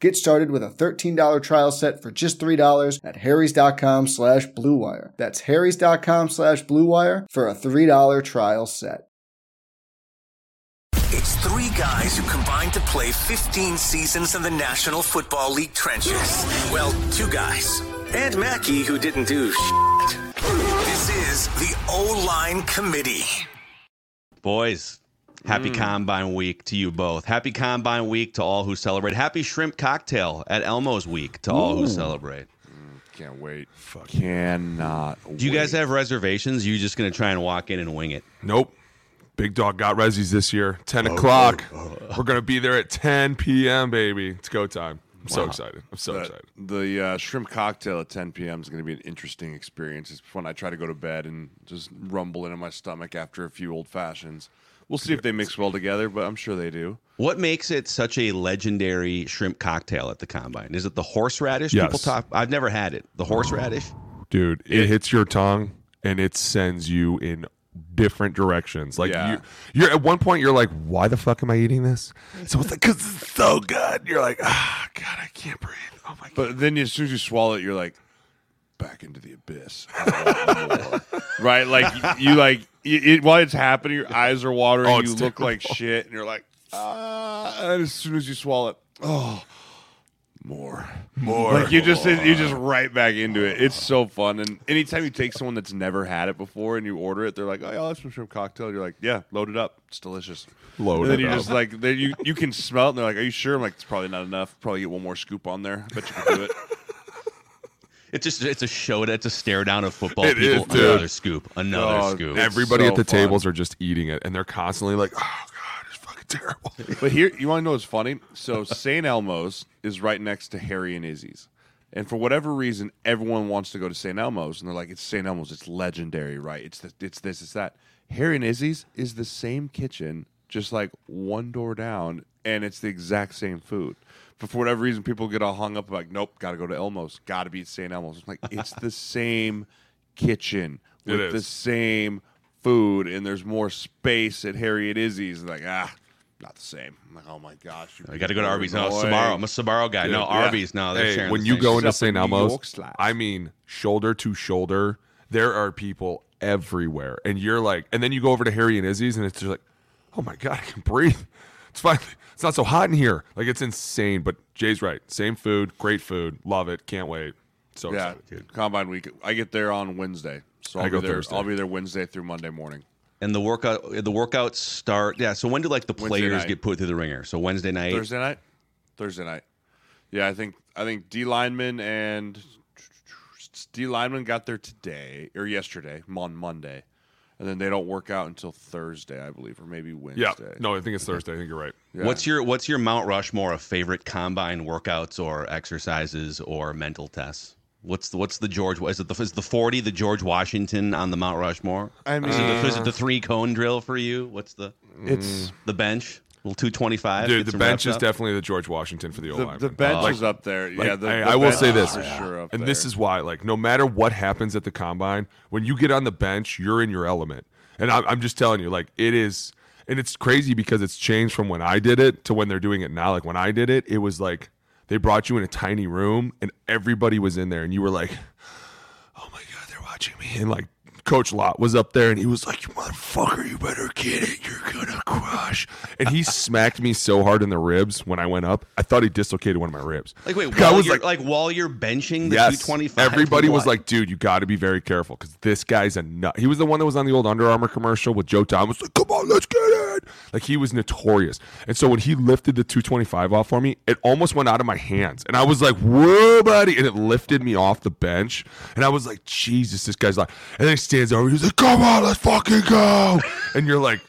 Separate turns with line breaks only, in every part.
Get started with a $13 trial set for just $3 at harrys.com slash bluewire. That's harrys.com slash bluewire for a $3 trial set.
It's three guys who combined to play 15 seasons in the National Football League trenches. Well, two guys. And Mackey, who didn't do shit. This is the O-Line Committee.
Boys, happy Combine Week to you both. Happy Combine Week to all who celebrate. Happy Shrimp Cocktail at Elmo's Week to all who celebrate.
Can't wait. Fuck. Cannot.
Do you guys have reservations? You just going to try and walk in and wing it?
Nope. Big Dog got Rezzies this year. 10 o'clock. We're going to be there at 10 p.m., baby. It's go time. I'm so excited. I'm so
The,
excited.
the uh, shrimp cocktail at 10 p.m. is going to be an interesting experience. It's when I try to go to bed and just rumble into my stomach after a few old fashions. We'll see if they mix well together, but I'm sure they do.
What makes it such a legendary shrimp cocktail at the Combine? Is it the horseradish
Yes.
people talk? I've never had it. The horseradish?
Dude, it, hits your tongue and it sends you in different directions. Like
Yeah.
you, you're at one point, you're like, "Why the fuck am I eating this?" So it's like, "Cause it's so good." You're like, "Ah, God, I can't breathe." Oh my god.
But then as soon as you swallow it, you're like, back into the abyss. I want more. right? Like you, you like you, it, while it's happening, your eyes are watering.
Oh,
you
it's
look like shit, and you're like, ah. And as soon as you swallow it, oh, more,
More.
Like you just you just right back into it. It's so fun. And anytime you take someone that's never had it before and you order it, they're like, "Oh, yeah, I'll have some shrimp cocktail." You're like, "Yeah, load it up. It's delicious."
Load it. Up.
And then
it
you
up.
just like they, you you can smell it. and They're like, "Are you sure?" I'm like, "It's probably not enough. Probably get one more scoop on there. I bet you can do it."
It's just it's a show. It's a stare down of football
It is,
people.
dude.
Another scoop. Another
Oh,
scoop.
Everybody
so
at the
fun.
tables are just eating it, and they're constantly like, "Oh god, it's fucking terrible."
But here, you want to know what's funny? So St. Elmo's is right next to Harry and Izzy's, and for whatever reason, everyone wants to go to St. Elmo's, and they're like, "It's St. Elmo's. It's legendary, right? It's the, it's this, it's that." Harry and Izzy's is the same kitchen, just like one door down, and it's the exact same food. But for whatever reason, people get all hung up like, "Nope, got to go to Elmo's. Got to be at St. Elmo's." I'm like, it's the same kitchen
It
with
is.
the same food, and there's more space at Harry and Izzy's. Like, ah, not the same. I'm like, oh my gosh, you
I got to go to
people are
Arby's. No,
annoying.
Sbarro. I'm a Sbarro guy. no,
yeah.
Arby's. No, they're
Hey,
sharing
when
the
you
same
go
shit.
into
Except for
St.
New
Elmo's,
York.
I mean, shoulder to shoulder, there are people everywhere, and you're like, and then you go over to Harry and Izzy's, and it's just like, oh my god, I can breathe. It's fine. It's not so hot in here. Like it's insane. But Jay's right. Same food, great food, love it. Can't wait. So
yeah,
excited, dude.
combine week. I get there on Wednesday, so I'll
I
be
go
there.
Thursday.
I'll be there Wednesday through Monday morning.
And the workout the workouts start. Yeah. So when do like the players get put through the ringer? So Wednesday night.
Thursday night. Thursday night. Yeah, I think I think D lineman and D lineman got there today or yesterday on Monday, and then they don't work out until Thursday, I believe, or maybe Wednesday.
Yeah. No, I think it's Thursday. I think you're right.
Yeah.
What's your What's your Mount Rushmore of favorite combine workouts or exercises or mental tests? What's the What's the George? Is it the is the forty the George Washington on the Mount Rushmore?
I mean,
Is it, the, is it the three cone drill for you? What's the
it's
the bench? Little two twenty five.
Dude, the bench is definitely the George Washington for the O
the,
line.
the bench is up there.
Like,
yeah, the,
I,
the
I will say this,
for sure up
and
there.
this is why, like, no matter what happens at the combine, when you get on the bench, you're in your element. And I'm, I'm just telling you, like, it is, and it's crazy because it's changed from when I did it to when they're doing it now. Like, when I did it, it was like they brought you in a tiny room and everybody was in there, and you were like, oh my god, they're watching me, and like. Coach Lot was up there and he was like, "You motherfucker, you better get it. You're gonna crush." And he smacked me so hard in the ribs when I went up. I thought he dislocated one of my ribs.
like wait.
I was like,
like, while you're benching the
yes.
two twenty five.
Everybody was like, "Dude, you got to be very careful because this guy's a nut." He was the one that was on the old Under Armour commercial with Joe Thomas. Like, come on, let's get it. Like he was notorious. And so when he lifted the 225 off for me, it almost went out of my hands, and I was like, "Whoa, buddy!" And it lifted me off the bench, and I was like, "Jesus, this guy's like." And then he stands over. He's like, "Come on, let's fucking go!" and you're like.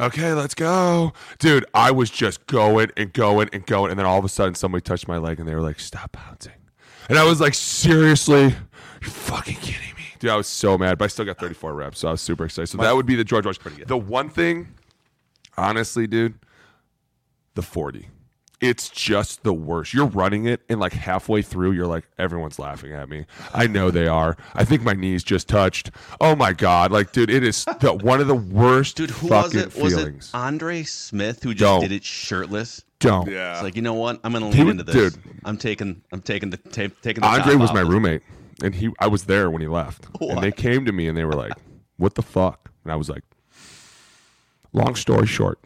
Okay, let's go. Dude, I was just going and going and going. And then all of a sudden, somebody touched my leg and they were like, stop bouncing. And I was like, seriously? You're fucking kidding me. Dude, I was so mad, but I still got 34 reps, so I was super excited. So that would be the George Washington. The one thing, honestly, dude, the 40. It's just the worst. You're running it, and like halfway through, you're like, everyone's laughing at me. I know they are. I think my knees just touched. Oh my god! Like, dude, it is the, one of the worst
Dude, who was
fucking
it? Was
feelings.
it Andre Smith who just
Don't.
did it shirtless?
Don't.
Yeah.
It's like you know what? I'm gonna
He
lean
would-
into this.
dude.
I'm taking. I'm taking the ta- taking. The
Andre was my roommate, and he I was there when he left, and they came to me and they were like, "What the fuck?" And I was like, "Long story short,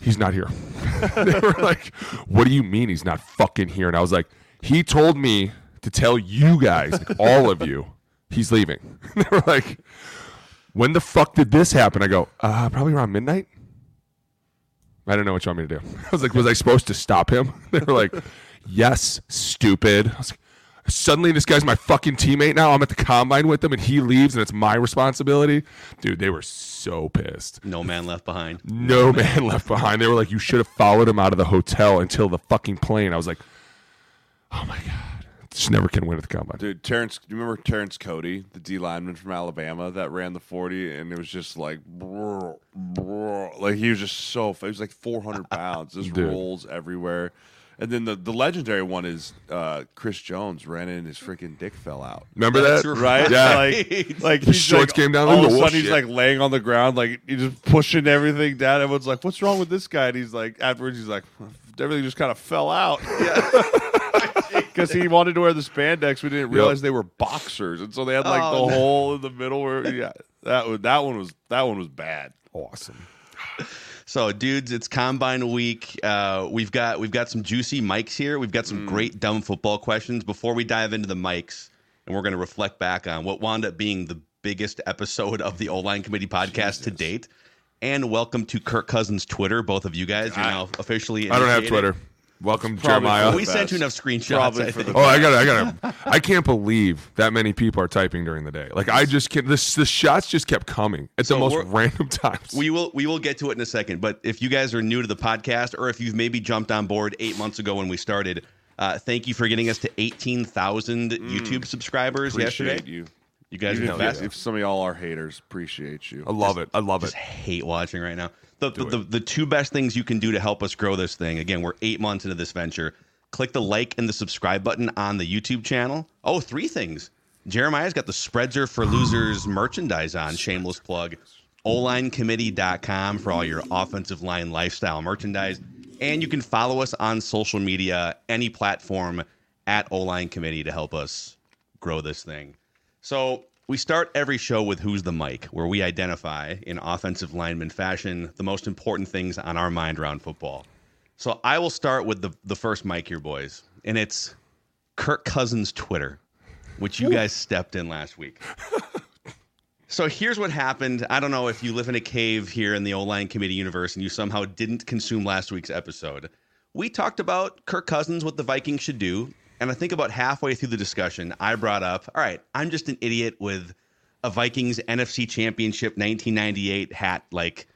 he's not here." they were like, "What do you mean he's not fucking here?" And I was like, "He told me to tell you guys, like, all of you, he's leaving." they were like, "When the fuck did this happen?" I go, "Uh, probably around midnight." I don't know what you want me to do. I was like, was I supposed to stop him? They were like, yes, stupid. I was like, suddenly this guy's my fucking teammate now. I'm at the combine with him and he leaves and it's my responsibility. Dude, they were so pissed.
No man left behind.
No man left behind. They were like, you should have followed him out of the hotel until the fucking plane. I was like, oh my God. Just never can win at the combine.
Dude, Terrence, do you remember Terrence Cody, the D lineman from Alabama that ran the 40? And it was just like, brr, brr, like he was just so, he was like 400 pounds, just rolls everywhere. And then the, the legendary one is uh, Chris Jones ran in and his freaking dick fell out.
Remember
That's
that?
Right?
Yeah.
Like, like
His shorts
like,
came down,
All
like,
of a
oh,
sudden, he's like laying on the ground, like he's just pushing everything down. Everyone's like, "What's wrong with this guy?" And he's like, afterwards, he's like, "Everything just kind of fell out." Because he wanted to wear the spandex, we didn't realize they were boxers, and so they had like
Oh,
the
no.
hole in the middle. Where yeah, that was that one was that one was bad.
Awesome.
So, dudes, it's combine week. Uh, we've got we've got some juicy mics here. We've got
Mm.
some great dumb football questions. Before we dive into the mics, and we're going to reflect back on what wound up being the biggest episode of the O Line Committee podcast to date. And welcome to Kirk Cousins' Twitter. Both of you guys are now officially.
I don't have. Twitter. Welcome,
probably
Jeremiah.
We sent you enough screenshots. I
for
think.
the
Oh, I got to I got to I can't believe that many people are typing during the day. Like I just can't. This the shots just kept coming at
So
the most random times.
We will we will get to it in a second. But if you guys are new to the podcast, or if you've maybe jumped on board eight months ago when we started, uh, thank you for getting us to eighteen thousand YouTube subscribers
Appreciate
yesterday.
you.
You guys
Even
are
if,
the best.
if some of y'all are haters, appreciate you.
I love it. I love it.
Hate watching right now. The the, the the two best things you can do to help us grow this thing. Again, we're eight months into this venture. Click the like and the subscribe button on the YouTube channel. Oh, three things. Jeremiah's got the Spreads Are for Losers merchandise on. Shameless plug. OLineCommittee.com for all your offensive line lifestyle merchandise. And you can follow us on social media, any platform at O-Line Committee to help us grow this thing. So we start every show with Who's the Mic, where we identify in offensive lineman fashion the most important things on our mind around football. So I will start with the, the first mic here, boys, and it's Kirk Cousins' Twitter. which you guys stepped in last week. So here's what happened. I don't know if you live in a cave here in the O line committee universe and you somehow didn't consume last week's episode. We talked about Kirk Cousins, what the Vikings should do. And I think about halfway through the discussion, I brought up, all right, I'm just an idiot with a Vikings NFC Championship 1998 hat. Like,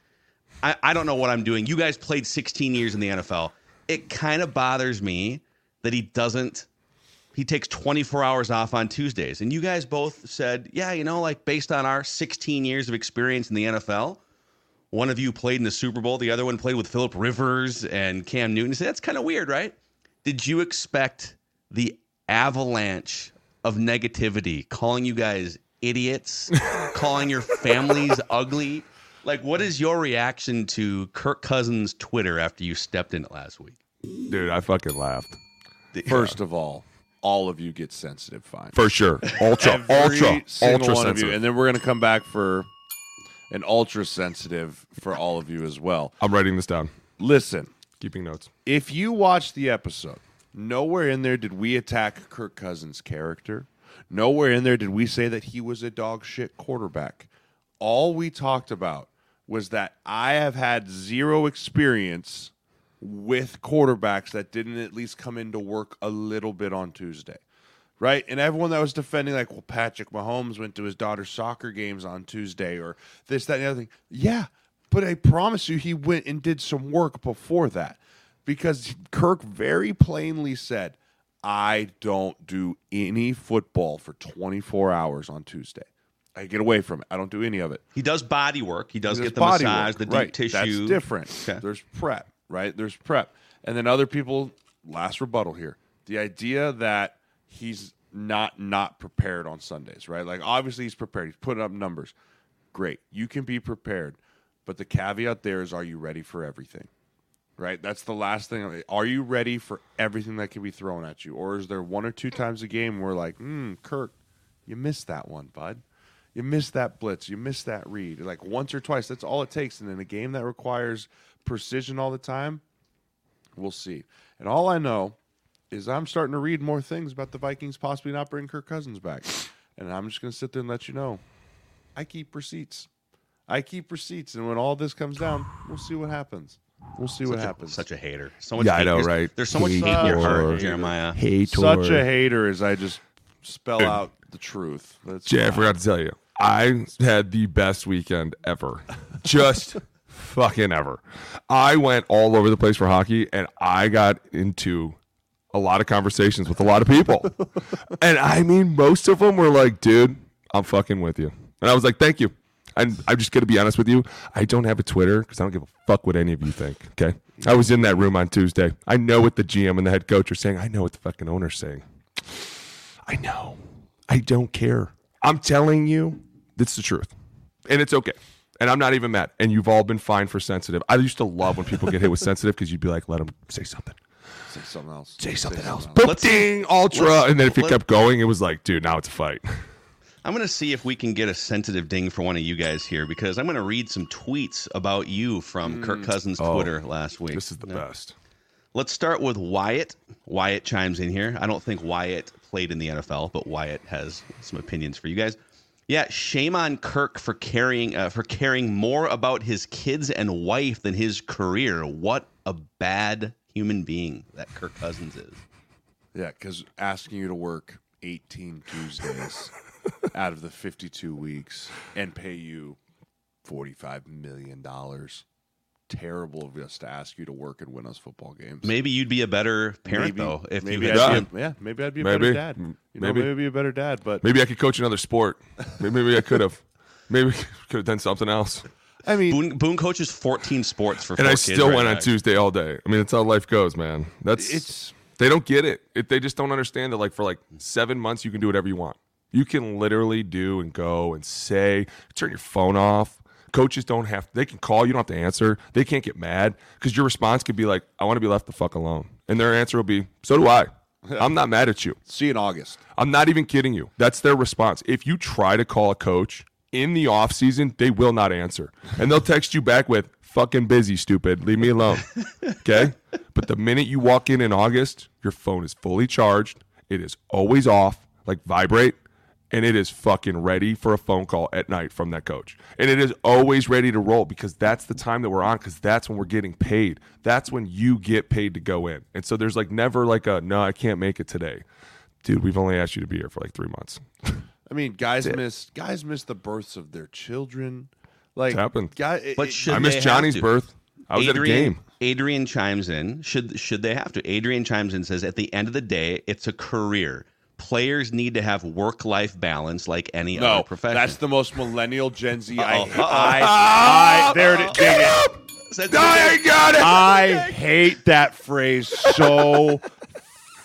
I, I don't know what I'm doing. You guys played 16 years in the NFL. It kind of bothers me that he doesn't he takes 24 hours off on Tuesdays. And you guys both said, yeah, you know, like based on our 16 years of experience in the NFL, one of you played in the Super Bowl, the other one played with Philip Rivers and Cam Newton. Said, that's kind of weird, right? Did you expect the avalanche of negativity, calling you guys idiots, calling your families ugly? Like, what is your reaction to Kirk Cousins' Twitter after you stepped in it last week?
Dude, I fucking laughed.
First of all, all of you get sensitive fine.
For sure. Ultra,
Every
ultra, ultra
one of
sensitive.
you. And then we're going to come back for an ultra sensitive for all of you as well.
I'm writing this down.
Listen,
Keeping notes.
if you watch the episode, nowhere in there did we attack Kirk Cousins' character. Nowhere in there did we say that he was a dog shit quarterback. All we talked about was that I have had zero experience with quarterbacks that didn't at least come into work a little bit on Tuesday. Right? And everyone that was defending, like, well, Patrick Mahomes went to his daughter's soccer games on Tuesday or this, that, and the other thing. Yeah. But I promise you, he went and did some work before that because Kirk very plainly said, I don't do any football for 24 hours on Tuesday. I get away from it. I don't do any of it.
He does body work. He does
There's
get the
body
massage,
work.
the deep
right.
tissue.
That's different.
Okay.
There's prep, right? There's prep. And then other people, last rebuttal here. The idea that he's not not prepared on Sundays, right? Like obviously he's prepared. He's putting up numbers. Great. You can be prepared. But the caveat there is are you ready for everything? Right? That's the last thing. Are you ready for everything that can be thrown at you? Or is there one or two times a game where like, hmm, Kirk, you missed that one, bud. You missed that blitz. You missed that read. Like once or twice. That's all it takes. And in a game that requires precision all the time, we'll see. And all I know is I'm starting to read more things about the Vikings possibly not bringing Kirk Cousins back. And I'm just going to sit there and let you know I keep receipts. I keep receipts. And when all this comes down, we'll see what happens. We'll see what
such
happens.
A, such a hater. So much
Yeah, I know,
There's-
right?
There's so much hate in your heart,
Hater.
Jeremiah.
Hater.
Such a hater as I just spell out the truth. That's
Jay, I forgot to tell you. I had the best weekend ever. Just fucking ever. I went all over the place for hockey and I got into a lot of conversations with a lot of people. and I mean, most of them were like, dude, I'm fucking with you. And I was like, thank you. And I'm just going to be honest with you. I don't have a Twitter because I don't give a fuck what any of you think. Okay. I was in that room on Tuesday. I know what the GM and the head coach are saying. I know what the fucking owner's saying. I know. I don't care. I'm telling you, that's the truth. And it's okay. And I'm not even mad. And you've all been fine for sensitive. I used to love when people get hit with sensitive because you'd be like, let them say something.
Say something else.
Say something else.
else.
Boom,
Let's-
ding, ultra.
let's-
and then if it kept going, it was like, dude, now it's a fight.
I'm going to see if we can get a sensitive ding for one of you guys here because I'm going to read some tweets about you from Kirk Cousins' Twitter last week.
Oh, This is the best.
Let's start with Wyatt. Wyatt chimes in here. I don't think Wyatt played in the NFL, but Wyatt has some opinions for you guys. Yeah, shame on Kirk for caring uh, for caring more about his kids and wife than his career. What a bad human being that Kirk Cousins is.
Yeah, because asking you to work 18 Tuesdays out of the 52 weeks and pay you $45 million. Terrible of us to ask you to work and win us football games.
Maybe you'd be a better parent
Maybe-
though if
maybe
you
I'd
had
be a, yeah, maybe I'd be a
Maybe.
better dad.
Mm,
You know,
maybe.
maybe be a better dad, but
Maybe I could coach another sport. Maybe, maybe I could have. Maybe could have done something else.
I mean,
Boone, Boone coaches 14 sports for
And
four
I
kids
still
right
went
now.
on Tuesday all day. I mean, that's how life goes, man. That's
It's-
they don't get it. it. They just don't understand that. Like for like seven months, you can do whatever you want. You can literally do and go and say, turn your phone off. Coaches don't have. They can call. You don't have to answer. They can't get mad because your response could be like, "I want to be left the fuck alone," and their answer will be, "So do I." I'm not mad at you.
see you in August.
I'm not even kidding you. That's their response. If you try to call a coach in the off season, they will not answer. And they'll text you back with fucking busy, stupid. Leave me alone. Okay? But the minute you walk in in August, your phone is fully charged. It is always off. like vibrate, and it is fucking ready for a phone call at night from that coach. And it is always ready to roll because that's the time that we're on because that's when we're getting paid. That's when you get paid to go in. And so there's like never like a no, I can't make it today. Dude, we've only asked you to be here for like three months.
I mean, guys miss guys miss the births of their children. Like
It's happened.
Guy, it-
But should
I
they
missed Johnny's
to?
birth. I was
Adrian,
at a game.
Adrian chimes in. Should should they have to? Adrian chimes in says at the end of the day, it's a career. Players need to have work life balance like any
no,
other profession.
that's the most millennial Gen Z. I,
Uh-oh, uh-oh.
I, I, there it is. Dang it.
That's
I got it.
I hate that phrase so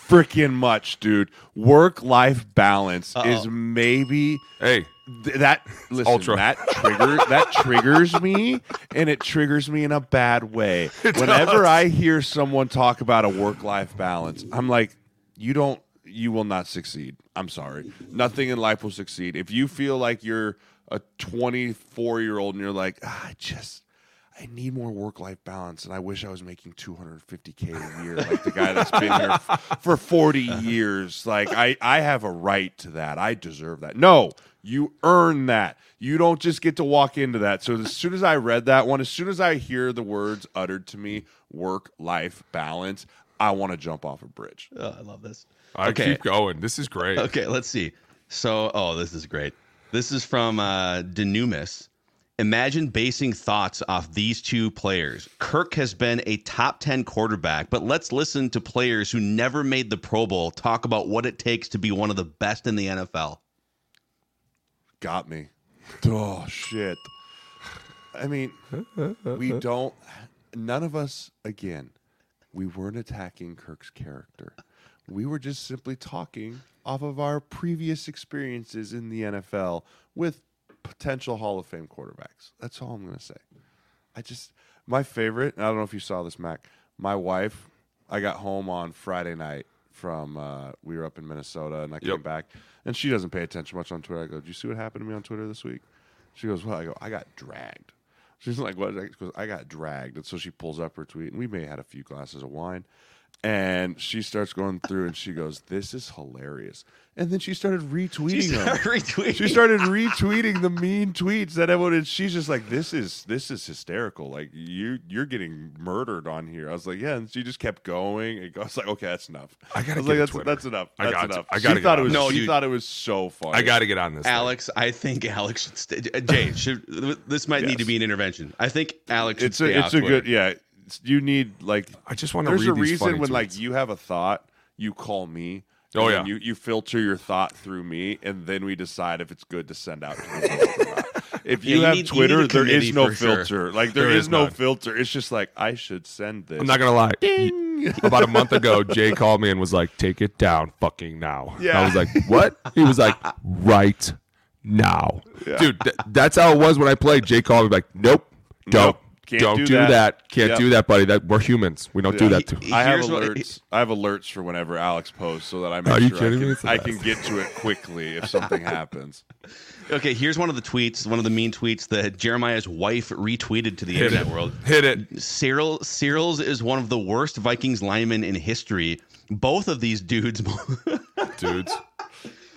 freaking much, dude. Work life balance is maybe
hey,
th- that listen,
ultra.
that trigger that triggers me and it triggers me in a bad way.
It
Whenever
does.
I hear someone talk about a work life balance, I'm like, you don't you will not succeed. I'm sorry. Nothing in life will succeed. If you feel like you're a 24 year old and you're like, ah, I just I need more work life balance, and I wish I was making 250k a year, like the guy that's been here f- for 40 years. Like I, I have a right to that. I deserve that. No, you earn that. You don't just get to walk into that. So as soon as I read that one, as soon as I hear the words uttered to me, work life balance, I want to jump off a bridge.
Oh, I love this.
I
Okay.
keep going. This is great.
Okay, let's see. So, oh, this is great. This is from uh, Denumis. Imagine basing thoughts off these two players. Kirk has been a top 10 quarterback, but let's listen to players who never made the Pro Bowl talk about what it takes to be one of the best in the NFL.
got me. Oh shit. I mean, we don't none of us again, we weren't attacking Kirk's character. We were just simply talking off of our previous experiences in the NFL with potential Hall of Fame quarterbacks. That's all I'm going to say. I just my favorite, and I don't know if you saw this Mac. My wife, I got home on Friday night from uh, we were up in Minnesota and I came back and she doesn't pay attention much on Twitter. I go, Do you see what happened to me on Twitter this week?" She goes, "Well," I go, "I got dragged." She's like, "What?" She goes, "I got dragged." And so she pulls up her tweet, and we may have had a few glasses of wine. And she starts going through, and she goes, "This is hilarious." And then she started retweeting them.
retweeting.
She started retweeting the mean tweets that everyone. And she's just like, "This is this is hysterical. Like you you're getting murdered on here." I was like, "Yeah," and she just kept going. And I was like, "Okay, that's enough."
I gotta
was
get
like,
a
"That's
Twitter.
that's enough.
I
That's
got to.
enough."
I
she
gotta
thought it
on
was.
No,
she
dude.
thought it was so funny.
I got to get on this. thing.
Alex, I think Alex should stay. Uh, Jay, should this might need to be an intervention. I think Alex should
It's
stay
a it's a
Twitter.
good yeah. It's- You need like
I just want to
there's
read
a
these
reason
funny
when like you have a thought, you call me.
Oh,
and
yeah.
you you filter your thought through me, and then we decide if it's good to send out to the world. If
Yeah,
you
you
have
need- you
Twitter,
need a
there
committee
no
for sure.
filter. Like there
There
is,
is
no filter. It's just like I should send this.
I'm not gonna lie. About a month ago, Jay called me and was like, "Take it down, fucking now."
Yeah.
I was like, "What?" He was like, "Right now,
Yeah.
dude." Th- that's how it was when I played. Jay called me like, "Nope, don't,
Nope, can't
don't
do
do,
that."
that. Can't
Yep.
do that, buddy. That we're humans. We don't do that too."
I have
Here's what-
alerts. I have alerts for whenever Alex posts, so that I make
Are you
sure I, can,
It's the
I can get to it quickly if something happens.
Okay, here's one of the tweets, one of the mean tweets that Jeremiah's wife retweeted to the
Hit
internet
it.
world.
Hit it.
Sirles Sirles is one of the worst Vikings linemen in history. Both of these dudes,
dudes.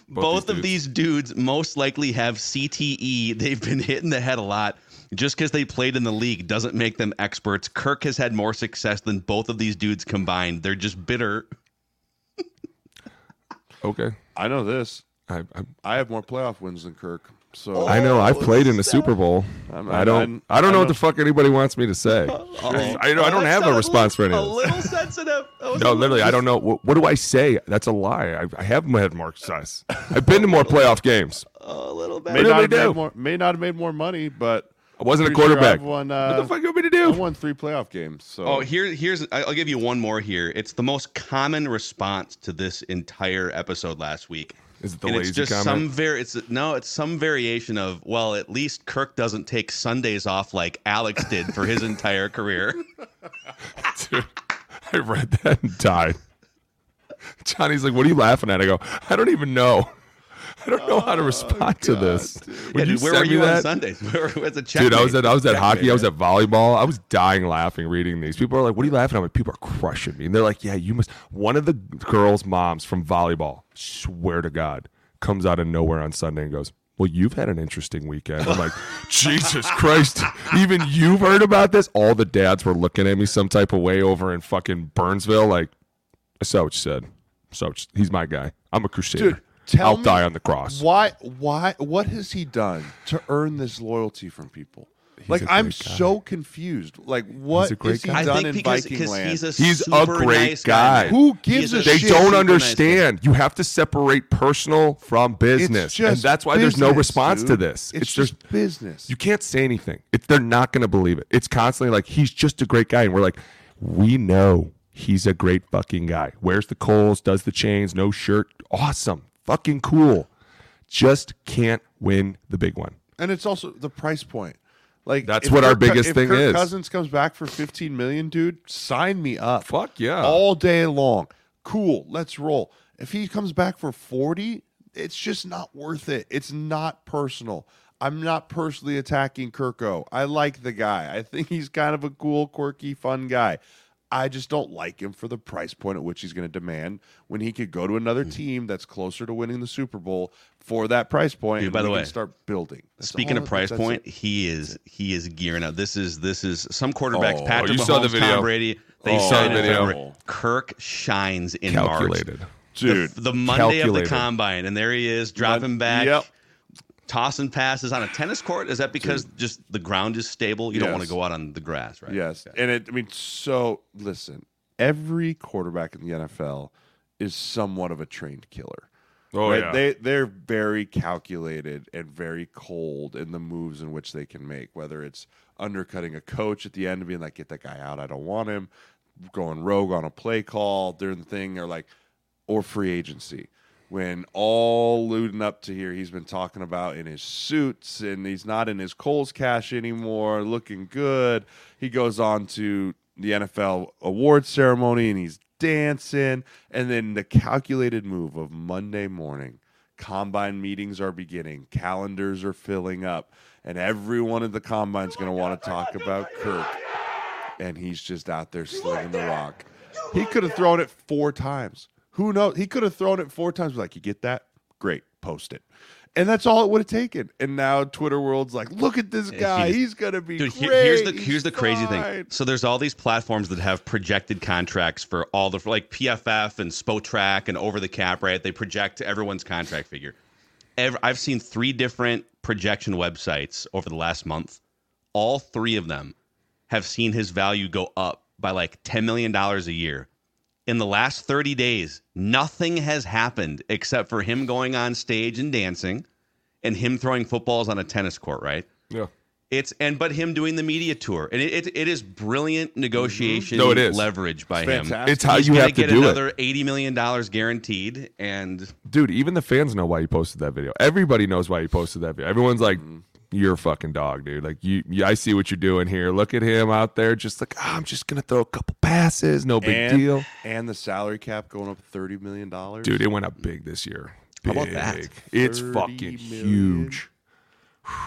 Both, of these dudes most likely have CTE. They've been hit in the head a lot. Just because they played in the league doesn't make them experts. Kirk has had more success than both of these dudes combined. They're just bitter.
Okay,
I know this.
I, I,
I have more playoff wins than Kirk. So
I know. I've played in the Super Bowl.
I'm-
I don't.
I'm-
I don't know
I
what the fuck anybody wants me to say. I, I don't have a response for any of this.
little sensitive.
No, literally, I don't know. What, what do I say? That's a lie. I, I have had more success. I've been to more playoff games.
A little bit.
may
What
not
we
have made
do?
more. May not have made more money, but
I wasn't a
pretty sure
quarterback.
I've
what
uh,
the fuck you want me to do?
I
do?
won three playoff games. So
Oh, here, here's. I'll give you one more here. It's the most common response to this entire episode last week.
Is it the
and
lazy
it's just
comment?
some var- It's no, it's some variation of. Well, at least Kirk doesn't take Sundays off like Alex did for his entire career.
Dude, I read that and died. Johnny's like, "What are you laughing at?" I go, "I don't even know. I don't know how to oh, respond to this.
Yeah, dude, where were you on Sundays? Where was a
Dude, I was at I was at
Checkmate,
hockey. I was at volleyball. I was dying laughing reading these. People are like, "What are you laughing at?" I'm like, "People are crushing me." And they're like, "Yeah, you must." One of the girls' moms from volleyball, swear to God, comes out of nowhere on Sunday and goes, "Well, you've had an interesting weekend." I'm like, "Jesus Christ! Even you've heard about this?" All the dads were looking at me some type of way over in fucking Burnsville. Like, I saw what you said. So he's my guy. I'm a crusader.
Dude, tell
I'll
me
die on the cross.
Why? Why? What has he done to earn this loyalty from people?
He's
like I'm
guy.
so confused. Like what
a great
has he
guy.
I
done
think
in
because
Viking land?
he's a
He's a
super
great
nice
guy.
man.
Who gives
is
a
they
shit.
don't
super nice
understand. you have to separate personal from business,
It's
and that's why there's no
business,
response to this.
It's,
It's, just
just business.
you can't say anything. It's they're not going to believe it. It's constantly like he's just a great guy, and we're like, we know he's a great fucking guy. Wears the Coles, does the chains, no shirt, awesome, fucking cool. Just can't win the big one.
and it's also the price point. Like
That's what our
Kirk
biggest
if
thing
Kirk
is.
Cousins comes back for 15 million, dude. Sign me up.
Fuck yeah.
all day long. Cool, let's roll. If he comes back for 40, it's just not worth it. It's not personal. I'm not personally attacking Kirko. I like the guy. I think he's kind of a cool, quirky, fun guy. I just don't like him for the price point at which he's going to demand when he could go to another mm-hmm. team that's closer to winning the Super Bowl for that price point.
Dude,
and
by the way,
start building. That's
Speaking of price point,
it.
he is he is gearing up. This is this is some quarterbacks.
Oh,
Patrick
you
Mahomes,
saw the video.
Tom Brady. They
Oh,
signed
the video.
February. Kirk shines in
Calculated.
March.
dude.
The, the Monday of the combine, and there he is, dropping back,
Yep.
Tossing passes on a tennis court. Is that because just the ground is stable? You don't want to go out on the grass, right?
Yes. And it, I mean, so listen, every quarterback in the NFL is somewhat of a trained killer.
Oh
right?
yeah.
They they're very calculated and very cold in the moves in which they can make, whether it's undercutting a coach at the end and being like, get that guy out, I don't want him, going rogue on a play call during the thing, or like or free agency. When all leading up to here, he's been talking about in his suits and he's not in his Coles cash anymore, looking good. He goes on to the NFL award ceremony and he's dancing. And then the calculated move of Monday morning, combine meetings are beginning, calendars are filling up, and everyone at the combine's going to want to talk about Kirk. And he's just out there slinging the rock. He could have thrown it four times. Who knows? He could have thrown it four times. Like, you get that? Great, post it. And that's all it would have taken. And now Twitter world's like, look at this guy.
he's-
gonna be
Dude,
great.
here's the
He's
here's the crazy
fine."
thing. So there's all these platforms that have projected contracts for all the for like PFF and Spotrac and over the cap, right? They project everyone's contract figure. Ever, I've seen three different projection websites over the last month. All three of them have seen his value go up by like ten million dollars a year. In the last 30 days, nothing has happened except for him going on stage and dancing and him throwing footballs on a tennis court, right?
yeah.
It's and but him doing the media tour, and it, it, it is brilliant mm-hmm. negotiation
No, it is.
leverage by
It's
him.
fantastic.
It's how
He's
you have to
get
do
another
it.
eighty million dollars guaranteed, and
dude, even the fans know why he posted that video. Everybody knows why he posted that video. Everyone's like, mm-hmm. "You're a fucking dog, dude." Like you, you, I see what you're doing here. Look at him out there, just like "Ah, I'm just gonna throw a couple passes, no big
and,
deal,
And the salary cap going up thirty million dollars.
dude. It went up big this year.
How about that?
It's fucking
million.
huge.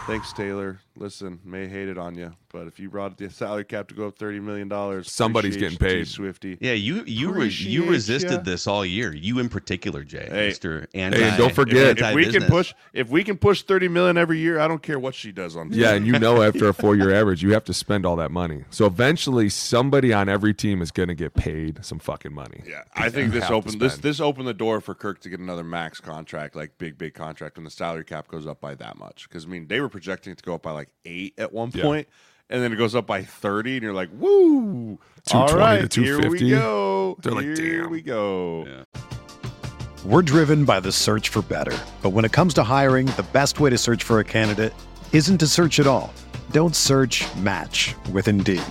Thanks, Taylor. Listen, may hate it on you, but if you brought the salary cap to go up thirty million dollars,
Somebody's getting paid.
Swifty.
yeah, you you re, you resisted
ya.
this all year. You in particular, Jay,
Hey.
Mister Anti.
and don't forget-
If we can push, if we can push thirty million every year, I don't care what she does on.
Yeah, and you know after a four year average, you have to spend all that money. So eventually, somebody on every team is going to get paid some fucking money.
Yeah, I think this opened this this opened the door for Kirk to get another max contract, like big big contract, when the salary cap goes up by that much. Because I mean, they were projecting it to go up by like eight at one
Yeah.
point, and then it goes up by thirty, and you're like, "Woo!
220
All right,
to
here we
250.
go.
They're like,
here
"Damn."
we go."
We're driven by the search for better. But when it comes to hiring, the best way to search for a candidate isn't to search at all. Don't search match with Indeed.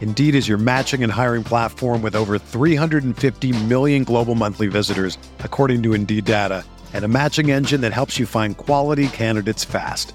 Indeed is your matching and hiring platform with over 350 million global monthly visitors, according to Indeed data, and a matching engine that helps you find quality candidates fast.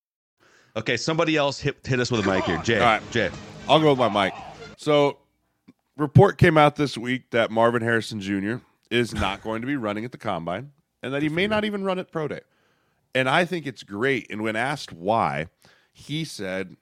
Okay, somebody else hit, hit us with a mic here. Jay.
All right.
Jay.
I'll go with my mic. So, report came out this week that Marvin Harrison Jr. is not going to be running at the combine, and that he may not even run at pro day. And I think it's great. And when asked why, he said,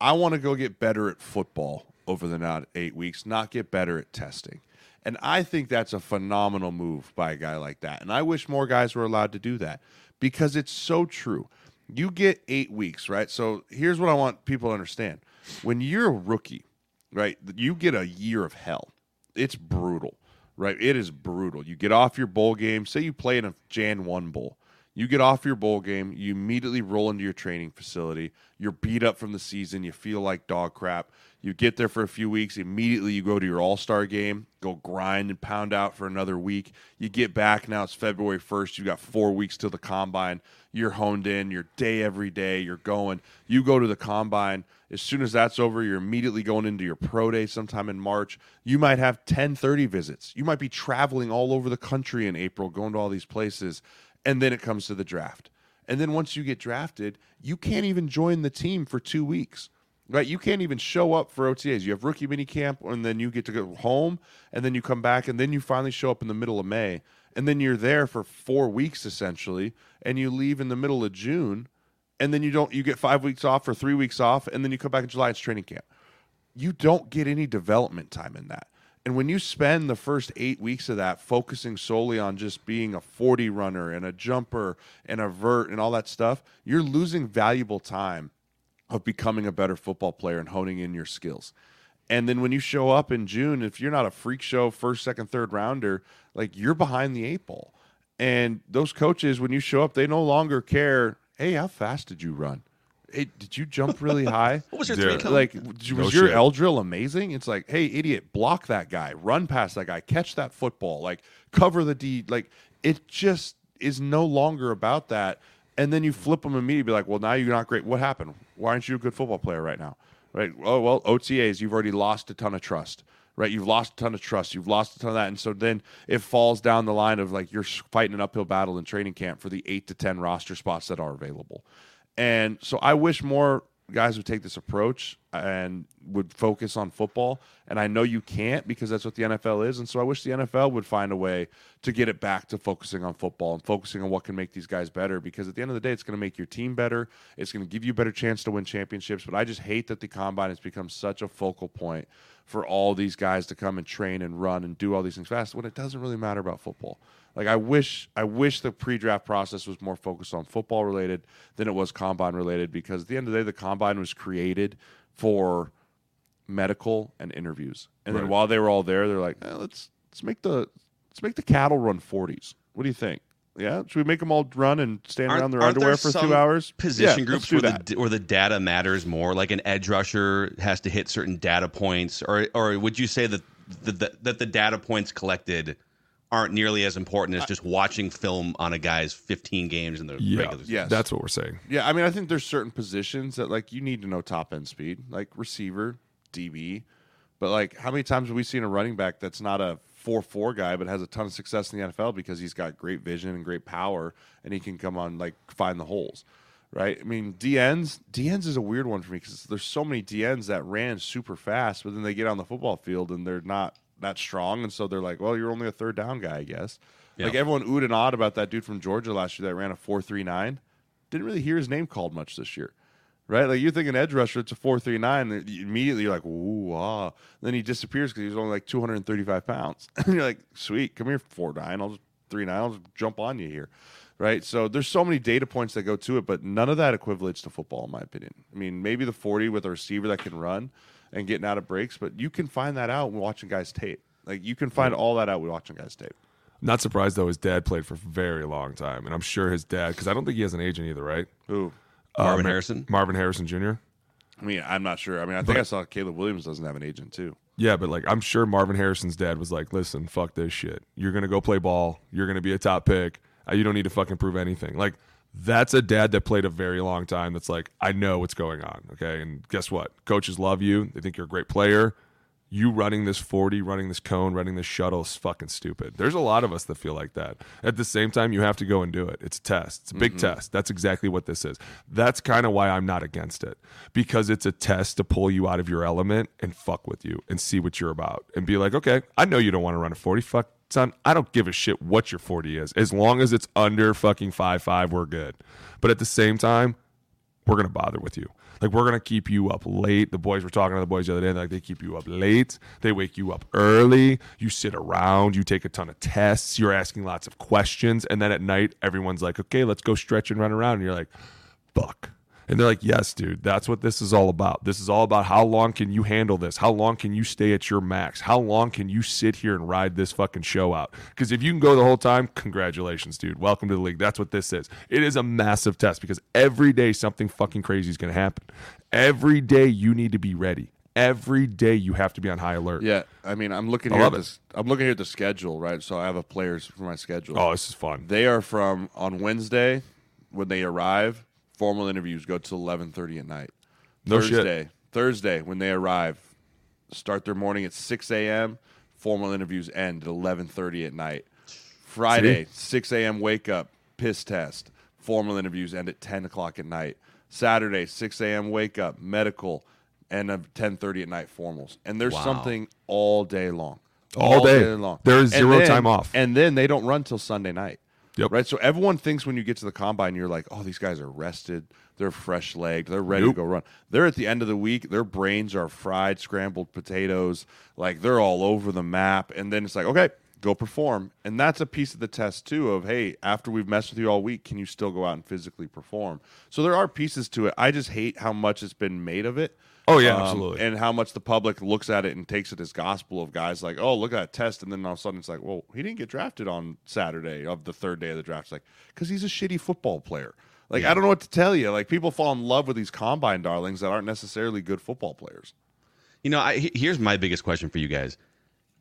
"I want to go get better at football over the not eight weeks, not get better at testing." And I think that's a phenomenal move by a guy like that. And I wish more guys were allowed to do that because it's so true. You get eight weeks, right? So here's what I want people to understand. When you're a rookie, right, you get a year of hell. It's brutal, right? It is brutal. You get off your bowl game, say you play in a Jan 1 bowl. You get off your bowl game, you immediately roll into your training facility. You're beat up from the season, you feel like dog crap. You get there for a few weeks, immediately you go to your all star game, go grind and pound out for another week. You get back, now it's February 1st, You've got four weeks till the combine. You're honed in, you're day every day, you're going. You go to the combine. As soon as that's over, you're immediately going into your pro day sometime in March. You might have 10, 30 visits. You might be traveling all over the country in April, going to all these places and then it comes to the draft. And then once you get drafted, you can't even join the team for two weeks. Right? You can't even show up for OTAs. You have rookie mini camp, and then you get to go home, and then you come back, and then you finally show up in the middle of May, and then you're there for four weeks essentially, and you leave in the middle of June, and then you don't you get five weeks off or three weeks off, and then you come back in July, it's training camp. You don't get any development time in that. And when you spend the first eight weeks of that focusing solely on just being a 40 runner and a jumper and a vert and all that stuff, you're losing valuable time of becoming a better football player and honing in your skills. And then when you show up in June, if you're not a freak show first, second, third rounder, like you're behind the eight ball. And those coaches, when you show up, they no longer care, hey, how fast did you run? hey, did you jump really high?
What was your
Dude.
three cone?
like, was
No
your
shit.
L drill amazing? It's like, hey, idiot, block that guy, run past that guy, catch that football, like cover the D. Like, it just is no longer about that. And then you flip them immediately, be like, well, now you're not great. What happened? Why aren't you a good football player right now? Right? Oh, well, OTAs, you've already lost a ton of trust. Right, you've lost a ton of trust. You've lost a ton of that, and so then it falls down the line of like you're fighting an uphill battle in training camp for the eight to ten roster spots that are available. And so I wish more guys would take this approach and would focus on football. And I know you can't because that's what the NFL is. And so I wish the NFL would find a way to get it back to focusing on football and focusing on what can make these guys better. Because at the end of the day, it's going to make your team better. It's going to give you a better chance to win championships. But I just hate that the combine has become such a focal point for all these guys to come and train and run and do all these things fast when it doesn't really matter about football. Like I wish I wish the pre-draft process was more focused on football related than it was combine related because at the end of the day the combine was created for medical and interviews. And
Right.
then while they were all there they're like, eh, let's let's make the let's make the cattle run 40s. What do you think? Yeah, should we make them all run and stand
Aren't-
around their underwear for 2 hours?
Position
Yeah,
groups where
that.
the, where the data matters more. Like an edge rusher has to hit certain data points, or or would you say that the, the, that the data points collected aren't nearly as important as just watching film on a guy's 15 games in the
Yeah,
regular season?
Yes.
that's what we're saying.
Yeah, I mean, I think there's certain positions that like you need to know top end speed, like receiver, DB. But like, how many times have we seen a running back that's not a four four guy, but has a ton of success in the NFL because he's got great vision and great power, and he can come on like find the holes, right? I mean, DNs, DNs is a weird one for me because there's so many DNs that ran super fast, but then they get on the football field and they're not that strong, and so they're like, well, you're only a third down guy, I guess. Like everyone oohed and awed about that dude from Georgia last year that ran a four three nine didn't really hear his name called much this year. Right? Like you're thinking edge rusher, it's a four three nine. you- Immediately you're like, ooh, ah. Then he disappears because he's only like 235 pounds. and you're like, sweet, come here, four nine. I'll just three nine, I'll just jump on you here. Right. So there's so many data points that go to it, but none of that equivalates to football, in my opinion. I mean, maybe the 40 with a receiver that can run and getting out of breaks, but you can find that out when watching guys tape. Like you can find all that out when watching guys tape.
Not surprised though. His dad played for a very long time, and I'm sure his dad because I don't think he has an agent either, right?
Ooh.
Marvin
Mar-
Harrison?
Marvin Harrison Jr.
I mean, I'm not sure. I mean, I think I saw Caleb Williams doesn't have an agent too.
Yeah, but like I'm sure Marvin Harrison's dad was like, "Listen, fuck this shit. You're gonna go play ball. You're gonna be a top pick. Uh, You don't need to fucking prove anything." Like that's a dad that played a very long time. That's like, I know what's going on. Okay, and guess what? Coaches love you. They think you're a great player. You running this 40, running this cone, running this shuttle is fucking stupid. There's a lot of us that feel like that. At the same time, you have to go and do it. It's a test. It's a big mm-hmm. test. That's exactly what this is. That's kind of why I'm not against it because it's a test to pull you out of your element and fuck with you and see what you're about and be like, okay, I know you don't want to run a 40. Fuck, son, I don't give a shit what your 40 is. As long as it's under fucking five five, we're good. But at the same time, we're gonna bother with you. Like we're gonna keep you up late. The boys were talking to the boys the other day. Like they keep you up late. They wake you up early. You sit around. You take a ton of tests. You're asking lots of questions, and then at night, everyone's like, "Okay, let's go stretch and run around." And you're like, "Fuck." And they're like, "Yes, dude. That's what this is all about. This is all about how long can you handle this? How long can you stay at your max? How long can you sit here and ride this fucking show out? Because if you can go the whole time, congratulations, dude. Welcome to the league. That's what this is. It is a massive test because every day something fucking crazy is going to happen. Every day you need to be ready. Every day you have to be on high alert.
Yeah, I mean, I'm looking
I
here at this. I'm looking here at the schedule, right? So I have a players for my schedule.
Oh, this is fun.
They are from on Wednesday when they arrive. Formal interviews go till 11:30 at night.
No shit.
Thursday, Thursday when they arrive, start their morning at 6 a.m. Formal interviews end at 11:30 at night. Friday, 6 a.m. wake up, piss test. Formal interviews end at 10 o'clock at night. Saturday, 6 a.m. wake up, medical, and at 10:30 at night formals. And there's
Wow.
something all day long.
All day.
long.
There is zero
then-
time off.
And then they don't run till Sunday night.
Yep.
Right. So everyone thinks when you get to the combine, you're like, oh, these guys are rested. They're fresh legged. They're ready
Nope.
to go run. They're at the end of the week. Their brains are fried, scrambled potatoes. Like they're all over the map. And then it's like, okay, go perform. And that's a piece of the test too of, hey, after we've messed with you all week, can you still go out and physically perform? So there are pieces to it. I just hate how much it's been made of it.
Oh, yeah,
Um,
absolutely.
And how much the public looks at it and takes it as gospel of guys like, oh, look at that test. And then all of a sudden it's like, well, he didn't get drafted on Saturday of the third day of the draft. It's like, because he's a shitty football player. Like, I don't know what to tell you. Like, people fall in love with these combine darlings that aren't necessarily good football players.
You know, I, here's my biggest question for you guys.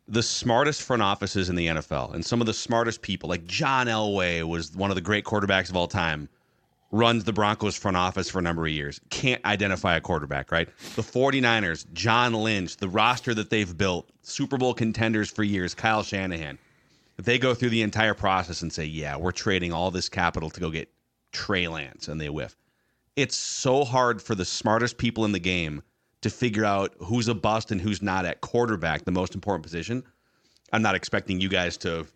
The smartest front offices in the NFL and some of the smartest people, like John Elway was one of the great quarterbacks of all time, runs the Broncos front office for a number of years. Can't identify a quarterback, right? The 49ers, John Lynch, the roster that they've built, Super Bowl contenders for years, Kyle Shanahan. They go through the entire process and say, yeah, we're trading all this capital to go get Trey Lance, and they whiff. it's so hard for the smartest people in the game to figure out who's a bust and who's not at quarterback, the most important position. I'm not expecting you guys to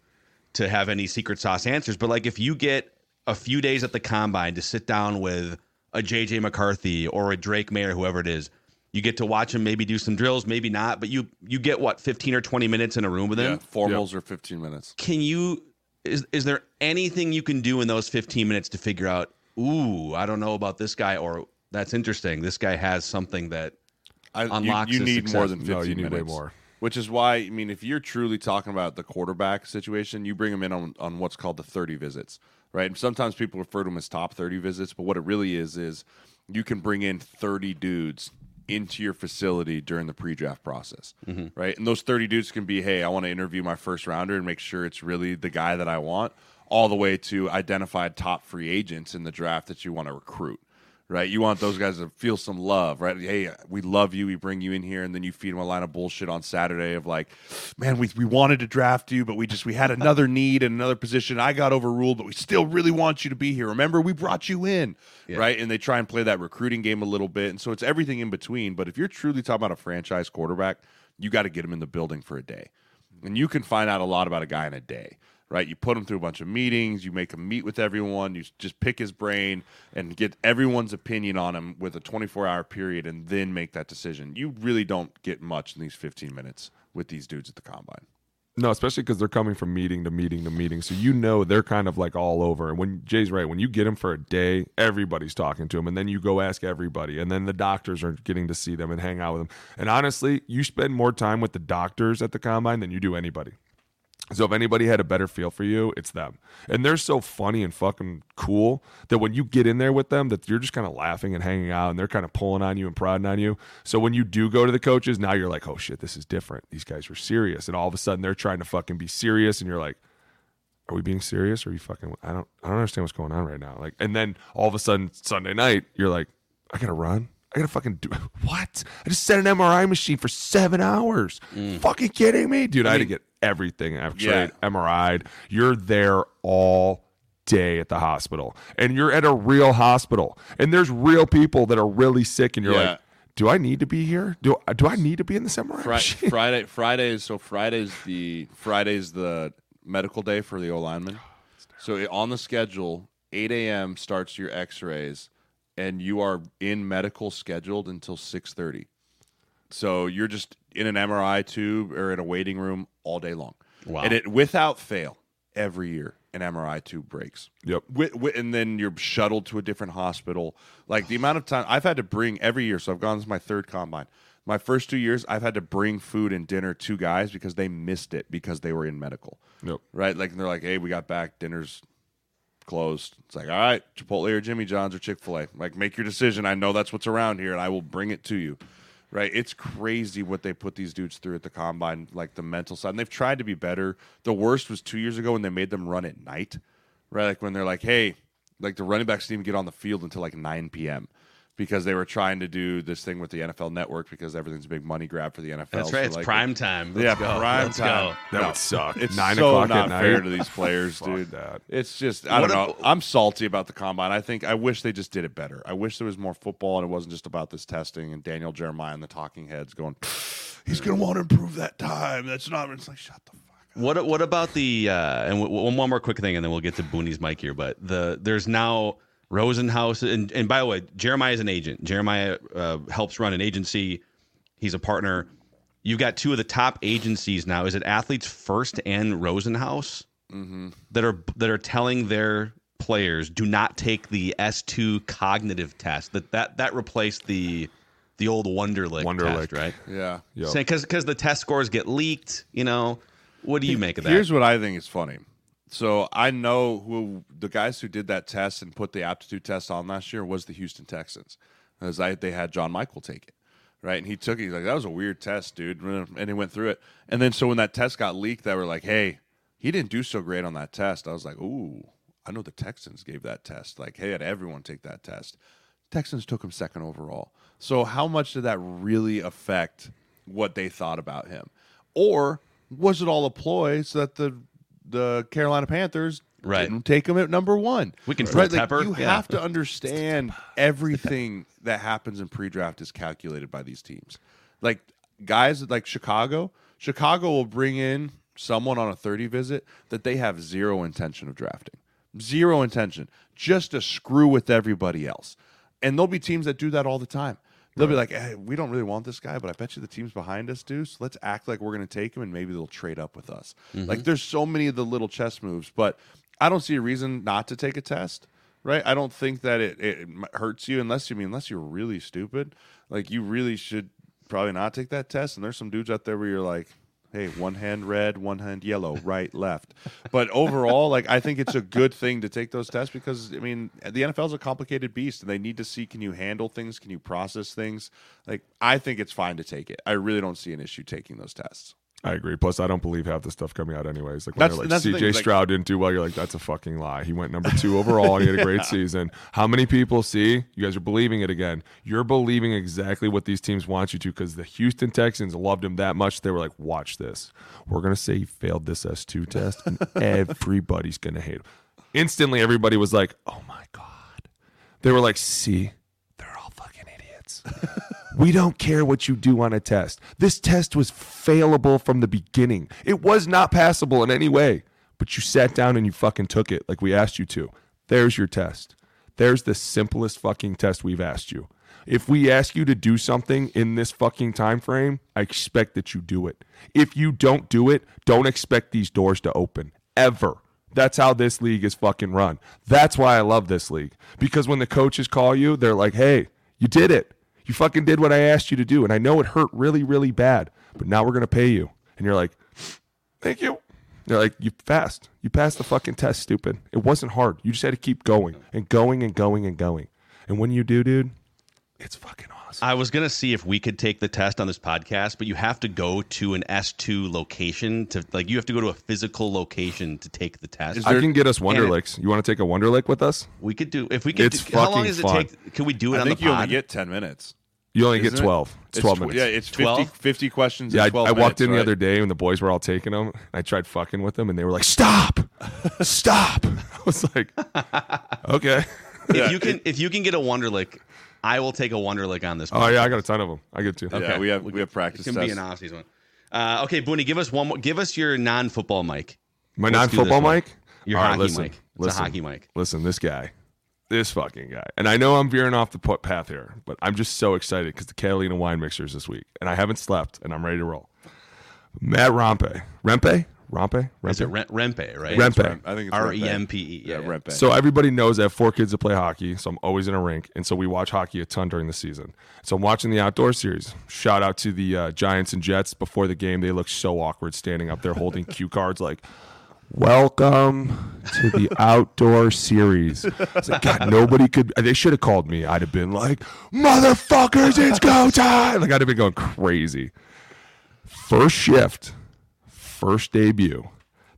to have any secret sauce answers, but like if you get a few days at the combine to sit down with a JJ McCarthy or a Drake Mayer, whoever it is, you get to watch him maybe do some drills, maybe not, but you you get what 15 or 20 minutes in a room with him.
Yeah, formals are 15 minutes.
Can you is is there anything you can do in those 15 minutes to figure out, ooh, I don't know about this guy or that's interesting. This guy has something that
I, you-
unlocks
you,
his
need more than 15
No, you need way more.
Which is why, I mean, if you're truly talking about the quarterback situation, you bring them in on, on what's called the 30 visits, right? And sometimes people refer to them as top 30 visits, but what it really is is you can bring in 30 dudes into your facility during the pre-draft process, mm-hmm. right? And those 30 dudes can be, hey, I want to interview my first rounder and make sure it's really the guy that I want, all the way to identified top free agents in the draft that you want to recruit right? You want those guys to feel some love, right? Hey, we love you. We bring you in here, and then you feed them a line of bullshit on Saturday of like, man, we we wanted to draft you, but we just we had another need and another position. I got overruled, but we still really want you to be here. Remember, we brought you in, right? And they try and play that recruiting game a little bit, and so it's everything in between. But if you're truly talking about a franchise quarterback, you got to get him in the building for a day, and you can find out a lot about a guy in a day right? You put him through a bunch of meetings, you make him meet with everyone, you just pick his brain and get everyone's opinion on him with a 24 hour period and then make that decision. You really don't get much in these 15 minutes with these dudes at the combine.
No, especially because they're coming from meeting to meeting to meeting, so you know they're kind of like all over. And when Jay's right, when you get them for a day, everybody's talking to them, and then you go ask everybody, and then the doctors are getting to see them and hang out with them. And honestly, you spend more time with the doctors at the combine than you do anybody. So if anybody had a better feel for you, it's them. And they're so funny and fucking cool that when you get in there with them, that you're just kind of laughing and hanging out, and they're kind of pulling on you and prodding on you. So when you do go to the coaches, now you're like, oh shit, this is different. These guys are serious, and all of a sudden they're trying to fucking be serious, and you're like, are we being serious? Or are you fucking? I don't, I don't understand what's going on right now. Like, and then all of a sudden Sunday night, you're like, I gotta run. I gotta fucking do what? I just set an MRI machine for seven hours. Mm. Fucking kidding me, dude? I, had to get everything X-rayed,
Yeah.
MRI'd. You're there all day at the hospital, and you're at a real hospital, and there's real people that are really sick, and you're
Yeah.
like, do I need to be here? Do do I need to be in this MRI
Fri-
machine?
Friday, is So Friday's the Friday's the medical day for the O lineman. Oh, so on the schedule, 8 a.m. starts your X-rays, and you are in medical scheduled until 6:30. So you're just in an MRI tube or in a waiting room all day long.
Wow.
And it without fail, every year an MRI tube breaks.
Yep.
Wi- wi- and then you're shuttled to a different hospital. Like the amount of time I've had to bring every year. So I've gone to my third combine. My first two years, I've had to bring food and dinner to guys because they missed it because they were in medical.
Yep.
Right? Like they're like, hey, we got back, dinner's closed. It's like, all right, Chipotle or Jimmy John's or Chick fil A. Like, make your decision. I know that's what's around here and I will bring it to you. Right? It's crazy what they put these dudes through at the combine, like the mental side. And they've tried to be better. The worst was two years ago when they made them run at night. Right? Like when they're like, hey, like the running backs didn't even get on the field until like 9 p.m. Because they were trying to do this thing with the NFL network because everything's a big money grab for the NFL.
That's
So,
right. It's
like,
prime time.
yeah,
Let's go.
prime
Let's
time.
go.
That
No,
would suck.
It's
Nine
so
o'clock
not
at night.
fair to these players, dude.
that.
It's just I don't
What
know.
ab-
I'm salty about the combine. I think I wish they just did it better. I wish there was more football and it wasn't just about this testing and Daniel Jeremiah and the talking heads going, he's gonna want to improve that time. That's not. It's like shut the fuck. up.
What what about the uh, and w- w- one more quick thing, and then we'll get to Booney's mic here. But the there's now Rosenhaus, and and by the way, Jeremiah is an agent. Jeremiah uh, helps run an agency. He's a partner. You've got two of the top agencies now. Is it Athletes First and Rosenhaus that are that are telling their players do not take the S two cognitive test. That that that replaced the the old Wonderlic,
Wonderlic.
test, right?
Yeah.
Yep.
Because because the test scores get leaked. You know, what do you make of that?
Here's what I think is funny. So I know who the guys who did that test and put the aptitude test on last year was the Houston Texans, as I they had John Michael take it, right? And he took it. He's like, "That was a weird test, dude," and he went through it. And then so when that test got leaked, they were like, "Hey, he didn't do so great on that test." I was like, "Ooh, I know the Texans gave that test. Like, hey, had everyone take that test." Texans took him second overall. So how much did that really affect what they thought about him? Or was it all a ploy so that the the Carolina Panthers
Right.
Didn't take him at number one.
We can
right.
Tepper,
you
yeah.
have to understand everything that happens in pre-draft is calculated by these teams. Like guys like Chicago, Chicago will bring in someone on a 30 visit that they have zero intention of drafting. Zero intention. Just to screw with everybody else. And there'll be teams that do that all the time. They'll be like, hey, we don't really want this guy, but I bet you the teams behind us do. So let's act like we're going to take him and maybe they'll trade up with us. Like mm-hmm. there's so many of the little chess moves, but I don't see a reason not to take a test, right? I don't think that it, it hurts you unless you mean, unless you're really stupid. Like you really should probably not take that test. And there's some dudes out there where you're like, hey, one hand red, one hand yellow, right, left. But overall, like I think it's a good thing to take those tests because I mean the NFL is a complicated beast, and they need to see can you handle things, can you process things. Like I think it's fine to take it. I really don't see an issue taking those tests.
I agree. Plus, I don't believe half the stuff coming out anyways. Like when
That's-
they're like CJ
thing, like-
Stroud didn't do well, you're like, that's a fucking lie. He went number two overall and he had a great season. How many people see you guys are believing it again? You're believing exactly what these teams want you to because the Houston Texans loved him that much. They were like, watch this. We're gonna say he failed this S2 test, and everybody's gonna hate him. Instantly, everybody was like, oh my god. They were like, see, they're all fucking idiots. We don't care what you do on a test. This test was failable from the beginning. It was not passable in any way, but you sat down and you fucking took it like we asked you to. There's your test. There's the simplest fucking test we've asked you. If we ask you to do something in this fucking time frame, I expect that you do it. If you don't do it, don't expect these doors to open ever. That's how this league is fucking run. That's why I love this league. Because when the coaches call you, they're like, hey, you did it. You fucking did what I asked you to do. And I know it hurt really, really bad, but now we're going to pay you. And you're like, thank you. They're like, you passed. You passed the fucking test, stupid. It wasn't hard. You just had to keep going and going and going and going. And when you do, dude, it's fucking awesome.
I was gonna see if we could take the test on this podcast, but you have to go to an S two location to like you have to go to a physical location to take the test.
I can get us
And
Wonderlics. You want to take a Wonderlic with us?
we could do if we could.
It's
do, how long
fucking
does it
fun.
take? Can we do it
I
on
think
the
you
pod?
only get 10 minutes.
You only get
Isn't it?
12. It's 12
tw-
minutes.
Yeah, it's 50,
12?
50 questions
Yeah,
in
I,
12
I walked
minutes,
in the
right?
other day when the boys were all taking them. And I tried fucking with them, and they were like, "Stop, stop!" I was like, "Okay."
if you can, if you can get a Wonderlic, I will take a Wonderlic on this.
Oh yeah, I got a ton of them. I get two.
Yeah, we have we have practice
It can be
tests.
an off season one. Uh, okay, Booney, give us one more. Give us your non-football mic.
My
Let's do
non-football
one.
mic.
Your
All right,
hockey
listen,
mic. It's
listen,
a hockey mic.
Listen, this guy, this fucking guy, and I know I'm veering off the po- path here, but I'm just so excited because the Catalina wine mixers this week, and I haven't slept, and I'm ready to roll. Matt Rompe, Rempe, Rompe,
Is it
Rempe,
Rem- Rempe, right?
Rempe.
I think it's
R
Rempe.
E M P E.
Yeah, Rempe.
So everybody knows I have four kids that play hockey, so I'm always in a rink, and so we watch hockey a ton during the season. So I'm watching the outdoor series. Shout out to the uh, Giants and Jets before the game. They look so awkward standing up there holding cue cards like. Welcome to the outdoor series. It's like, God, nobody could. Uh, they should have called me. I'd have been like, "Motherfuckers, it's go time!" Like I'd have been going crazy. First shift, first debut.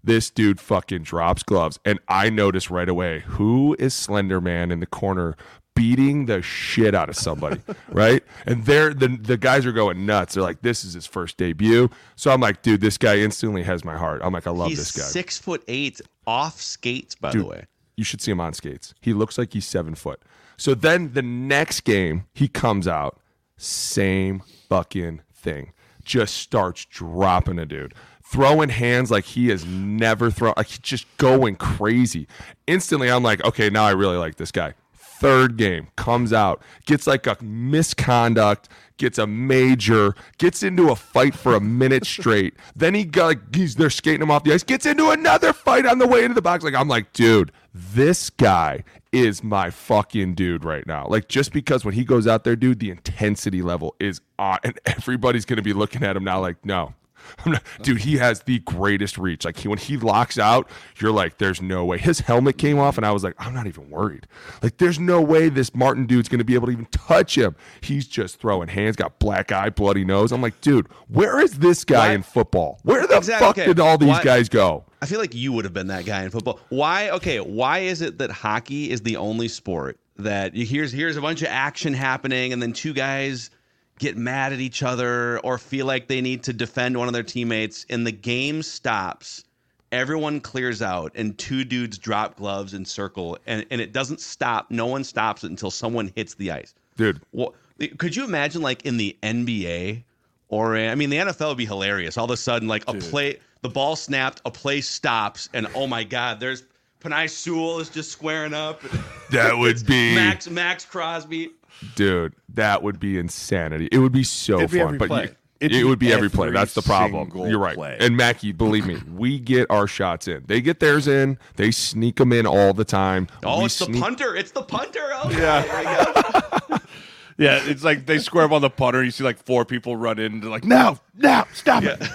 This dude fucking drops gloves, and I notice right away who is Slender Man in the corner beating the shit out of somebody, right? And they're the the guys are going nuts. They're like, "This is his first debut." So I'm like, "Dude, this guy instantly has my heart." I'm like, "I love
He's
this guy."
six foot eight, off skates. By
Dude,
the way,
you should see him on skates. He looks like he's seven foot. So then the next game, he comes out, same fucking thing. Just starts dropping a dude. Throwing hands like he has never thrown, like he's just going crazy. Instantly, I'm like, okay, now I really like this guy. Third game comes out, gets like a misconduct, gets a major, gets into a fight for a minute straight. Then he got like he's they're skating him off the ice, gets into another fight on the way into the box. Like I'm like, dude, this guy is my fucking dude right now. Like just because when he goes out there, dude, the intensity level is on, and everybody's gonna be looking at him now like, no. I'm not, dude, he has the greatest reach. Like he, when he locks out, you're like, "There's no way." His helmet came off, and I was like, "I'm not even worried." Like, there's no way this Martin dude's gonna be able to even touch him. He's just throwing hands, got black eye, bloody nose. I'm like, dude, where is this guy
Why-
in football? Where the
Exactly,
fuck
okay.
did all these
Why-
guys go?
I feel like you would have been that guy in football. Why? Okay, why is it that hockey is the only sport that you here's here's a bunch of action happening, and then two guys get mad at each other or feel like they need to defend one of their teammates, and the game stops, everyone clears out and two dudes drop gloves and circle and, and it doesn't stop. No one stops it until someone hits the ice.
dude.
Well, could you imagine like in the NBA or I mean the NFL would be hilarious. All of a sudden, like a play, the ball snapped, a play stops, and oh my god, there's Penei Sewell is just squaring up.
That would be
Maxx Maxx Crosby.
dude. That would be insanity. It would be so
It'd be
fun,
every
but
play.
you-
It'd
it
be
would be every play. That's the problem. You're right.
play.
And Mackey, believe me, we get our shots in. They get theirs in. They sneak them in all the time.
Oh,
We
it's the punter! It's the punter! Oh,
Yeah.
there we go.
Yeah, it's like they square up on the punter. You see like four people run in. They're like, no, no, stop it.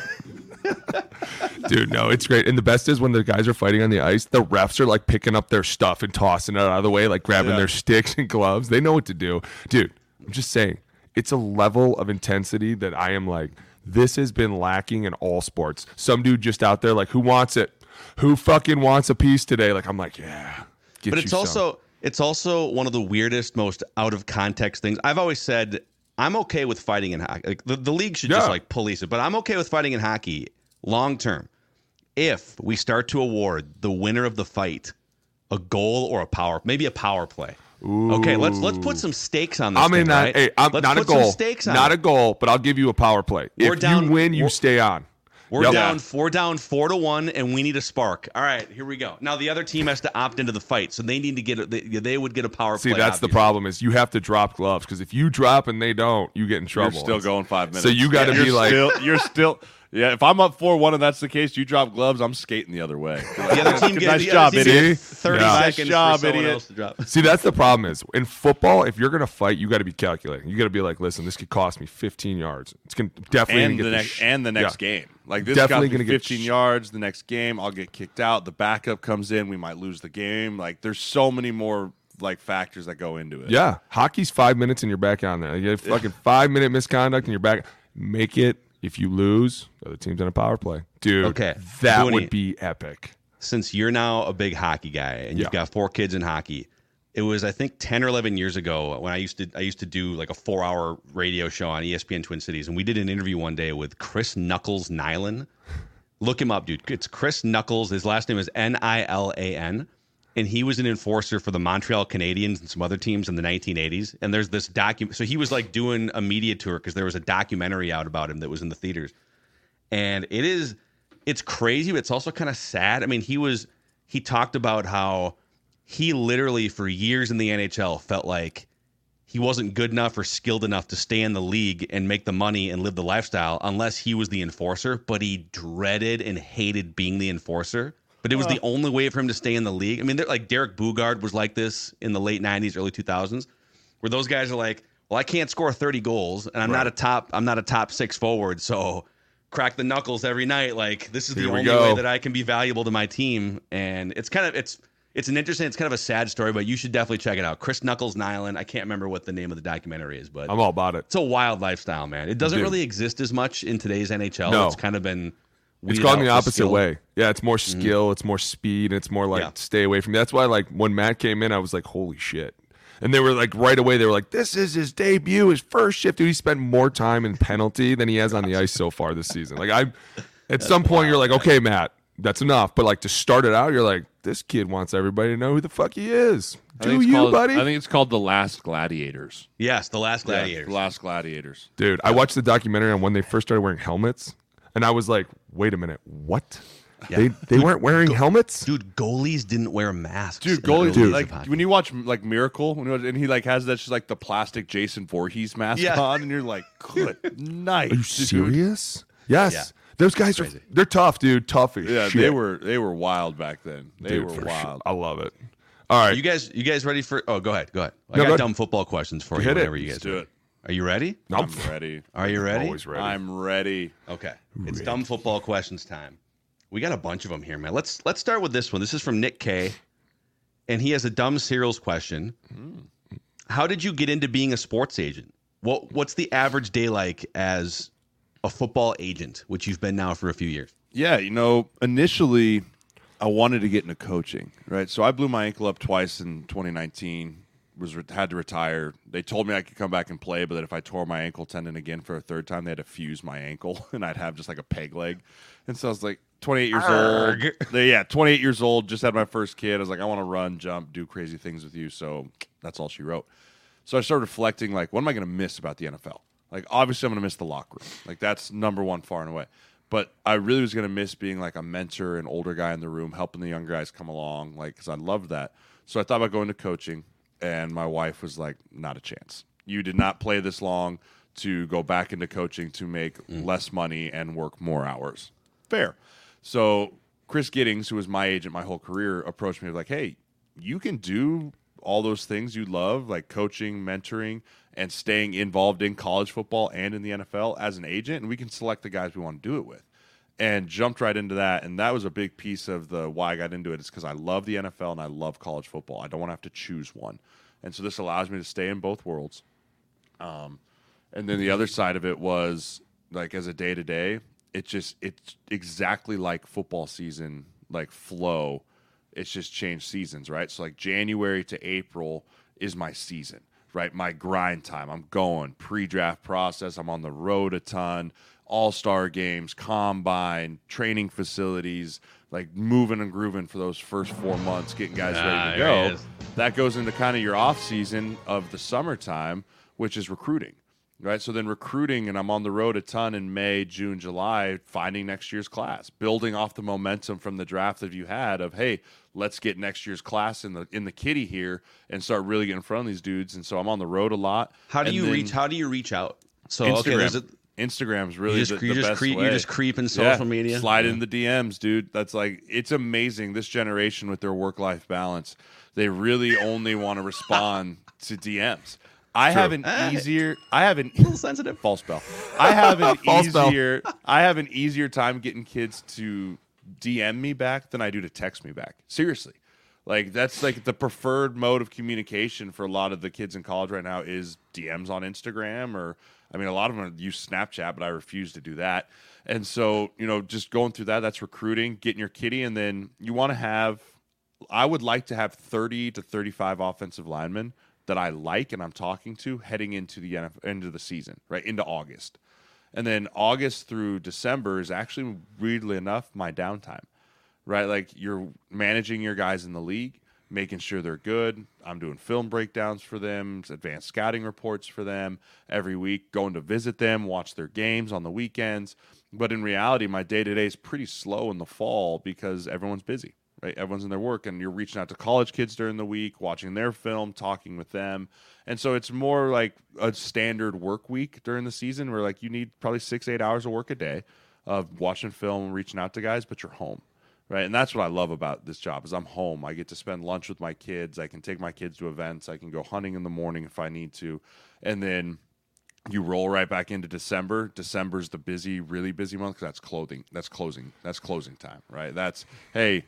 Dude, no, it's great. And the best is when the guys are fighting on the ice, the refs are like picking up their stuff and tossing it out of the way, like grabbing
Yeah.
their sticks and gloves. They know what to do. Dude, I'm just saying, it's a level of intensity that I am like, this has been lacking in all sports. Some dude just out there, like, who wants it? Who fucking wants a piece today? Like, I'm like, yeah. get
but it's
some.
also it's also one of the weirdest, most out of context things. I've always said I'm okay with fighting in hockey. Like the, the league should just like police it, but I'm okay with fighting in hockey long term. If we start to award the winner of the fight a goal or a power, maybe a power play. Okay, let's let's put some stakes on this.
I'm in
thing,
that.
right?
Hey, I'm
let's
not a
put some
goal.
stakes on
Not
it.
a goal, but I'll give you a power play.
We're
if
down-
you win, you stay on.
We're
Yep.
down. We're down four to one, and we need a spark. All right, here we go. Now the other team has to opt into the fight, so they need to get. A, they, they would get a power
See,
play.
See, that's the problem is you have to drop gloves because if you drop and they don't, you get in
You're
trouble.
still going five minutes.
So you got to
You're
be like,
still, you're still. Yeah, if I'm up four one and that's the case, you drop gloves. I'm skating the other way.
The other team gets
nice
the
job,
other
idiot.
Thirty
Yeah.
Nice job,
for
idiot.
else to drop.
see, that's the problem is in football, if you're gonna fight, you got to be calculating. You got to be like, listen, this could cost me 15 yards. It's gonna definitely
and
gonna
the
get
next
sh-
and the next
Yeah.
game. Like this
Definitely gonna get
15
sh-
yards. The next game, I'll get kicked out. The backup comes in, we might lose the game. Like there's so many more like factors that go into it.
Yeah, hockey's five minutes and you're back on there. You get fucking five minute misconduct and you're back. Make it. If you lose, the other team's on a power play, dude.
Okay.
that
Booney.
would be epic.
Since you're now a big hockey guy and you've got four kids in hockey, it was I think ten or eleven years ago when I used to I used to do like a four hour radio show on ESPN Twin Cities, and we did an interview one day with Chris Knuckles Nilan. Look him up, dude. It's Chris Knuckles. His last name is N I L A N. And he was an enforcer for the Montreal Canadiens and some other teams in the 1980s. And there's this document. So he was like doing a media tour because there was a documentary out about him that was in the theaters. And it is, it's crazy, but it's also kind of sad. I mean, he was, he talked about how he literally for years in the NHL felt like he wasn't good enough or skilled enough to stay in the league and make the money and live the lifestyle unless he was the enforcer. But he dreaded and hated being the enforcer. But it was the only way for him to stay in the league. I mean, they're like Derek Boogaard was like this in the late '90s, early 2000s, where those guys are like, "Well, I can't score 30 goals, and I'm not a top, I'm not a top six forward, so crack the knuckles every night. Like this is the
Here we
only
go.
way that I can be valuable to my team." And it's kind of it's it's an interesting, it's kind of a sad story, but you should definitely check it out. Chris Knuckles Nilan. I can't remember what the name of the documentary is, but
I'm all about it.
it's a wild lifestyle, man. It doesn't
Dude.
really exist as much in today's NHL.
No.
It's kind of been.
It's
weeded
gone the opposite
skill. Mm-hmm.
way. Yeah, it's more skill, it's more speed, and it's more like
Yeah.
stay away from. Me. That's why, like, when Matt came in, I was like, holy shit. And they were like, right away, they were like, this is his debut, his first shift. Dude, he spent more time in penalty than he has on the ice so far this season. Like, I, at some point, you're like, okay, Matt, that's enough. But like to start it out, you're like, this kid wants everybody to know who the fuck he is. Do you,
called,
buddy?
I think it's called The Last Gladiators.
Yes, the Last Gladiators.
The Last Gladiators.
Dude, I watched the documentary on when they first started wearing helmets, and I was like, wait a minute, what? They they weren't wearing helmets?
Dude, goalies didn't wear masks.
Dude, goalies
early days
like when you watch like Miracle, when he was- and he like has that just like the plastic Jason Voorhees mask
Yeah.
on, and you're like, good night.
Are you
dude.
serious? Yes.
Yeah.
Those guys are they're tough, dude. Tough as
Yeah,
shit.
they were they were wild back then. They
Dude,
were
for sure.
wild.
I love it. All right.
you guys, you guys ready for? Oh, go ahead, go ahead. I
No,
got
go ahead.
dumb football questions for you.
Hit it.
Whenever you guys
Let's do it.
Are you ready?
I'm
I'm ready.
Are you ready?
always ready.
I'm ready.
Okay, it's dumb football questions time. We got a bunch of them here, man. Let's let's start with this one. This is from Nick K, and he has a dumb cereals question. Mm. How did you get into being a sports agent? What what's the average day like as a football agent, which you've been now for a few years?
Yeah, you know, initially I wanted to get into coaching, right? So I blew my ankle up twice in 2019. Was had to retire. They told me I could come back and play, but that if I tore my ankle tendon again for a third time, they had to fuse my ankle, and I'd have just like a peg leg. And so I was like, 28 years old. Yeah, 28 years old. Just had my first kid. I was like, I want to run, jump, do crazy things with you. So that's all she wrote. So I started reflecting, like, what am I going to miss about the NFL? Like, obviously, I'm going to miss the locker room. Like, that's number one, far and away. But I really was going to miss being like a mentor, an older guy in the room, helping the younger guys come along, like, because I loved that. So I thought about going to coaching, and my wife was like, not a chance. You did not play this long to go back into coaching to make mm. less money and work more hours. Fair. So Chris Giddings, who was my agent my whole career, approached me like, "Hey, you can do all those things you love, like coaching, mentoring, and staying involved in college football and in the NFL as an agent, and we can select the guys we want to do it with." And jumped right into that, and that was a big piece of the why I got into it. Is because I love the NFL and I love college football. I don't want to have to choose one, and so this allows me to stay in both worlds. Um, and then the other side of it was like as a day to day, it just it's exactly like football season, like flow. It's just changed seasons, right? So like January to April is my season, right? My grind time. I'm going pre-draft process. I'm on the road a ton, all-star games, combine, training facilities, like moving and grooving for those first four months, getting guys
Ah,
ready to go. That goes into kind of your off season of the summertime, which is recruiting right? So then recruiting, and I'm on the road a ton in May, June, July, finding next year's class, building off the momentum from the draft that you had of, hey, let's get next year's class in the in the kitty here and start really getting in front of these dudes. And so I'm on the road a lot.
How do
And
you
then
reach? How do you reach out? So okay, there's a,
Instagram's really
you just,
the,
you
the
just
best
creep,
way.
you're just creeping
Yeah,
social media.
Slide
Yeah.
in the DMs, dude. That's like it's amazing. This generation with their work life balance, they really only want to respond to DMs. I have an
Ah.
easier. I have an
little sensitive.
false bell. I have an
False bell.
easier. I have an easier time getting kids to DM me back than I do to text me back. Seriously, like that's like the preferred mode of communication for a lot of the kids in college right now is DMs on Instagram or I mean a lot of them use Snapchat, but I refuse to do that. And so you know, just going through that, that's recruiting, getting your kitty, and then you want to have. I would like to have thirty to thirty-five offensive linemen that I like and I'm talking to heading into the NFL, of the season, right into August, and then August through December is actually weirdly enough my downtime, right? Like you're managing your guys in the league, making sure they're good. I'm doing film breakdowns for them, advanced scouting reports for them every week, going to visit them, watch their games on the weekends. But in reality, my day to day is pretty slow in the fall because everyone's busy right? Everyone's in their work, and you're reaching out to college kids during the week, watching their film, talking with them, and so it's more like a standard work week during the season, where like you need probably six, eight hours of work a day of watching film, reaching out to guys, but you're home, right? And that's what I love about this job is I'm home. I get to spend lunch with my kids. I can take my kids to events. I can go hunting in the morning if I need to, and then you roll right back into December. December's the busy, really busy month because that's clothing. That's closing. That's closing time, right? That's hey,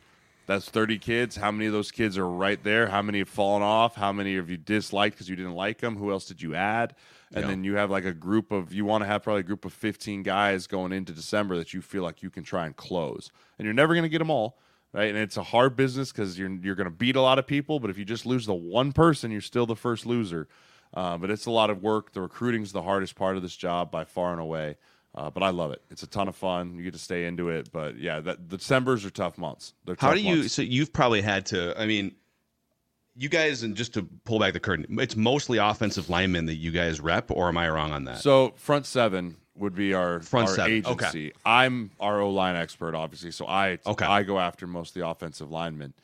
that's thirty kids. How many of those kids are right there? How many have fallen off? How many have you disliked because you didn't like them? Who else did you add? And then you have like a group of you want to have probably a group of fifteen guys going into December that you feel like you can try and close, and you're never going to get them all. Right, and it's a hard business because you're you're going to beat a lot of people, but if you just lose the one person, you're still the first loser. Uh, but it's a lot of work. The recruiting's the hardest part of this job by far and away. Uh, but I love it. It's a ton of fun. You get to stay into it. But yeah, that December's are tough months. They're
How do you?
months.
So you've probably had to. I mean, you guys, and just to pull back the curtain, it's mostly offensive linemen that you guys rep, or am I wrong on that?
So front seven would be our
Front
our
seven, okay.
I'm our O line expert, obviously. So I
Okay.
I go after most of the offensive linemen.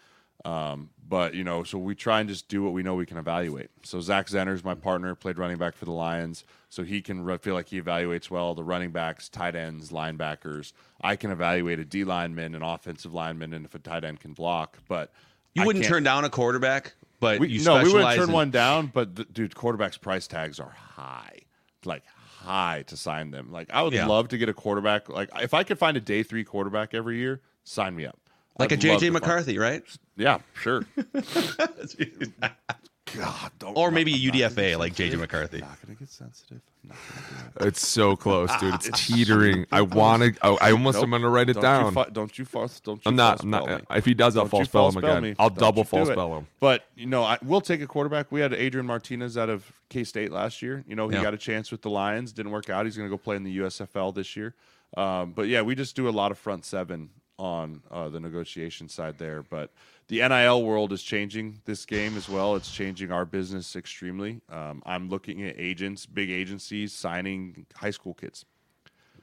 Um, but you know, so we try and just do what we know we can evaluate. So Zach Zenner's my partner, played running back for the Lions, so he can re- feel like he evaluates well the running backs, tight ends, linebackers. I can evaluate a D lineman, an offensive lineman, and if a tight end can block. But
you
I
wouldn't turn down a quarterback, but
we,
you
no, we wouldn't turn
in-
one down, but the, dude, quarterbacks' price tags are high, like high to sign them. Like I would
Yeah.
love to get a quarterback. Like if I could find a day three quarterback every year, sign me up.
like a
I'd love
JJ
to find-
McCarthy, right?
Yeah, sure. God, don't.
Or maybe a
I'm not gonna
UDFA like JJ. McCarthy.
I'm not gonna get sensitive. Gonna do.
It's so close, dude. It's,
It's
teetering. I want to. I, I almost am gonna write it
Don't
down.
You fa- don't you false? Don't you?
I'm not.
false
I'm not.
me.
If he does, I'll
Don't
false
you
spell
false
him again.
me.
I'll
Don't
double
you
false spell him.
But you know, I, we'll take a quarterback. We had Adrian Martinez out of K State last year. You know, he
Yeah.
got a chance with the Lions. Didn't work out. He's going to go play in the USFL this year. Um, but yeah, we just do a lot of front seven on uh, the negotiation side there. But the NIL world is changing this game as well. It's changing our business extremely. Um, I'm looking at agents, big agencies signing high school kids.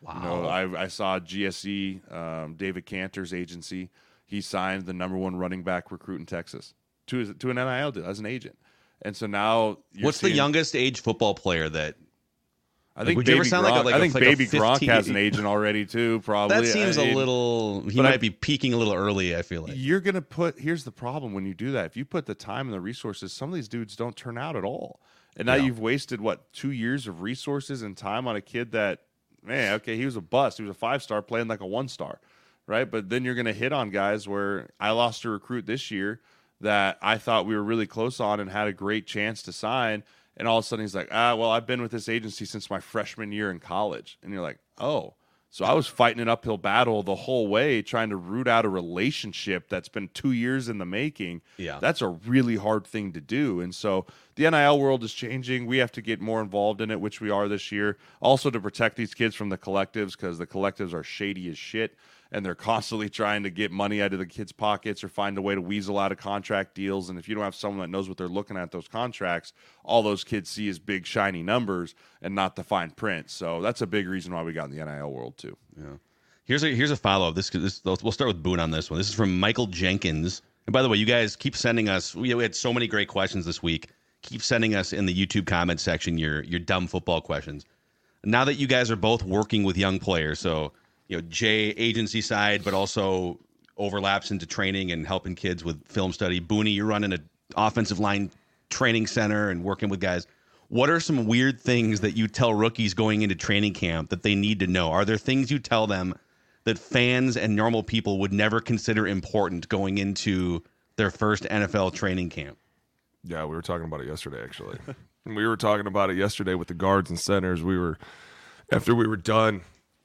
Wow. You know, I, I saw GSE, um, David Canter's agency. He signed the number one running back recruit in Texas to to an NIL deal as an agent. And so now,
what's
seeing,
the youngest age football player that
I think like, Baby Gronk, like a, like I think like Baby Gronk has an agent already too. Probably
that seems
I
mean, a little. He might I, be peaking a little early. I feel like
you're gonna put. Here's the problem when you do that. If you put the time and the resources, some of these dudes don't turn out at all. And now yeah. you've wasted what two years of resources and time on a kid that man, okay, he was a bust. He was a five star playing like a one star, right? But then you're gonna hit on guys where I lost a recruit this year that I thought we were really close on and had a great chance to sign and all of a sudden he's like, ah, well, I've been with this agency since my freshman year in college. And you're like, oh. So I was fighting an uphill battle the whole way, trying to root out a relationship that's been two years in the making.
Yeah.
That's a really hard thing to do. And so the NIL world is changing. We have to get more involved in it, which we are this year. Also to protect these kids from the collectives, because the collectives are shady as shit and they're constantly trying to get money out of the kids' pockets or find a way to weasel out of contract deals. And if you don't have someone that knows what they're looking at those contracts, all those kids see is big shiny numbers and not the fine print. So that's a big reason why we got in the NIL world too.
Yeah. Here's a here's a follow up. This, this we'll start with Boone on this one. This is from Michael Jenkins. And by the way, you guys keep sending us. We, we had so many great questions this week. Keep sending us in the YouTube comment section your your dumb football questions. Now that you guys are both working with young players, so you know Jay agency side, but also overlaps into training and helping kids with film study. Booney, you're running an offensive line training center and working with guys. What are some weird things that you tell rookies going into training camp that they need to know? Are there things you tell them that fans and normal people would never consider important going into their first NFL training camp?
Yeah, we were talking about it yesterday, actually. we were talking about it yesterday with the guards and centers. We were, after we were done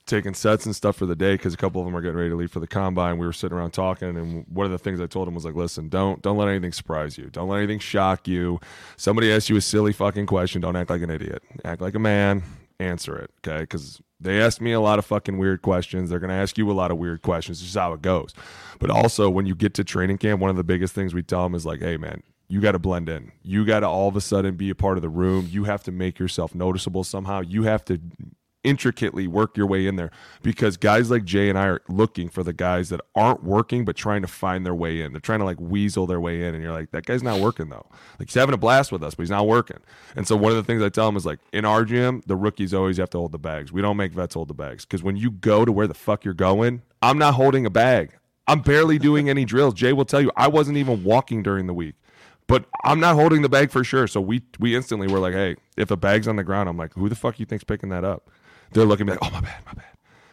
taking sets and stuff for the day because a couple of them are getting ready to leave for the combine. We were sitting around talking, and one of the things I told him was like, "Listen, don't don't let anything surprise you. Don't let anything shock you. Somebody asks you a silly fucking question, don't act like an idiot. Act like a man. Answer it, okay? Because they asked me a lot of fucking weird questions. They're gonna ask you a lot of weird questions. This is how it goes. But also, when you get to training camp, one of the biggest things we tell them is like, "Hey, man." You got to blend in. You got to all of a sudden be a part of the room. You have to make yourself noticeable somehow. You have to intricately work your way in there because guys like Jay and I are looking for the guys that aren't working but trying to find their way in. They're trying to like weasel their way in, and you're like, that guy's not working though. Like he's having a blast with us, but he's not working. And so one of the things I tell him is like, in our gym, the rookies always have to hold the bags. We don't make vets hold the bags because when you go to where the fuck you're going, I'm not holding a bag. I'm barely doing any drills. Jay will tell you I wasn't even walking during the week but I'm not holding the bag for sure. So we we instantly were like, hey, if a bag's on the ground, I'm like, who the fuck you think's picking that up? They're looking like, oh my bad, my bad.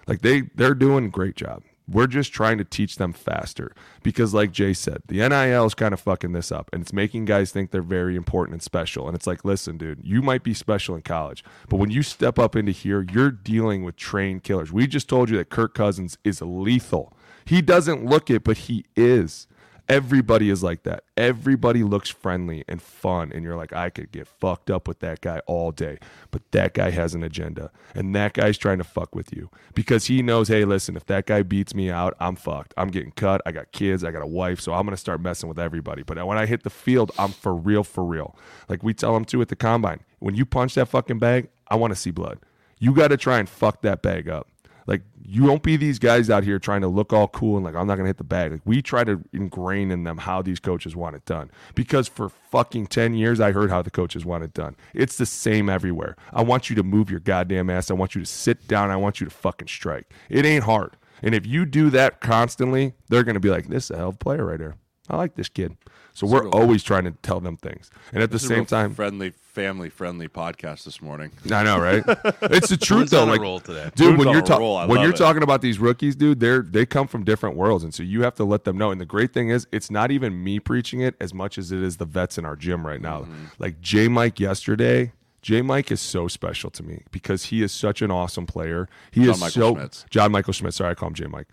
Like they they're doing a great job. We're just trying to teach them faster because, like Jay said, the NIL is kind of fucking this up and it's making guys think they're very important and special. And it's like, listen, dude, you might be special in college, but when you step up into here, you're dealing with trained killers. We just told you that Kirk Cousins is lethal. He doesn't look it, but he is. Everybody is like that. Everybody looks friendly and fun. And you're like, I could get fucked up with that guy all day. But that guy has an agenda. And that guy's trying to fuck with you because he knows, hey, listen, if that guy beats me out, I'm fucked. I'm getting cut. I got kids. I got a wife. So I'm going to start messing with everybody. But when I hit the field, I'm for real, for real. Like we tell them to at the combine when you punch that fucking bag, I want to see blood. You got to try and fuck that bag up. Like you won't be these guys out here trying to look all cool and like I'm not gonna hit the bag. Like we try to ingrain in them how these coaches want it done. Because for fucking ten years I heard how the coaches want it done. It's the same everywhere. I want you to move your goddamn ass. I want you to sit down. I want you to fucking strike. It ain't hard. And if you do that constantly, they're gonna be like, This is a hell of a player right here. I like this kid. So we're always trying to tell them things. And at the same time,
friendly, family friendly podcast this morning.
I know, right? it's the truth though. Like, dude, when you're talking when you're it. talking about these rookies, dude, they're they come from different worlds, and so you have to let them know. And the great thing is, it's not even me preaching it as much as it is the vets in our gym right now. Mm-hmm. Like J Mike yesterday. J Mike is so special to me because he is such an awesome player. He John is Michael so Schmitz. John Michael Schmitz. Sorry, I call him J Mike.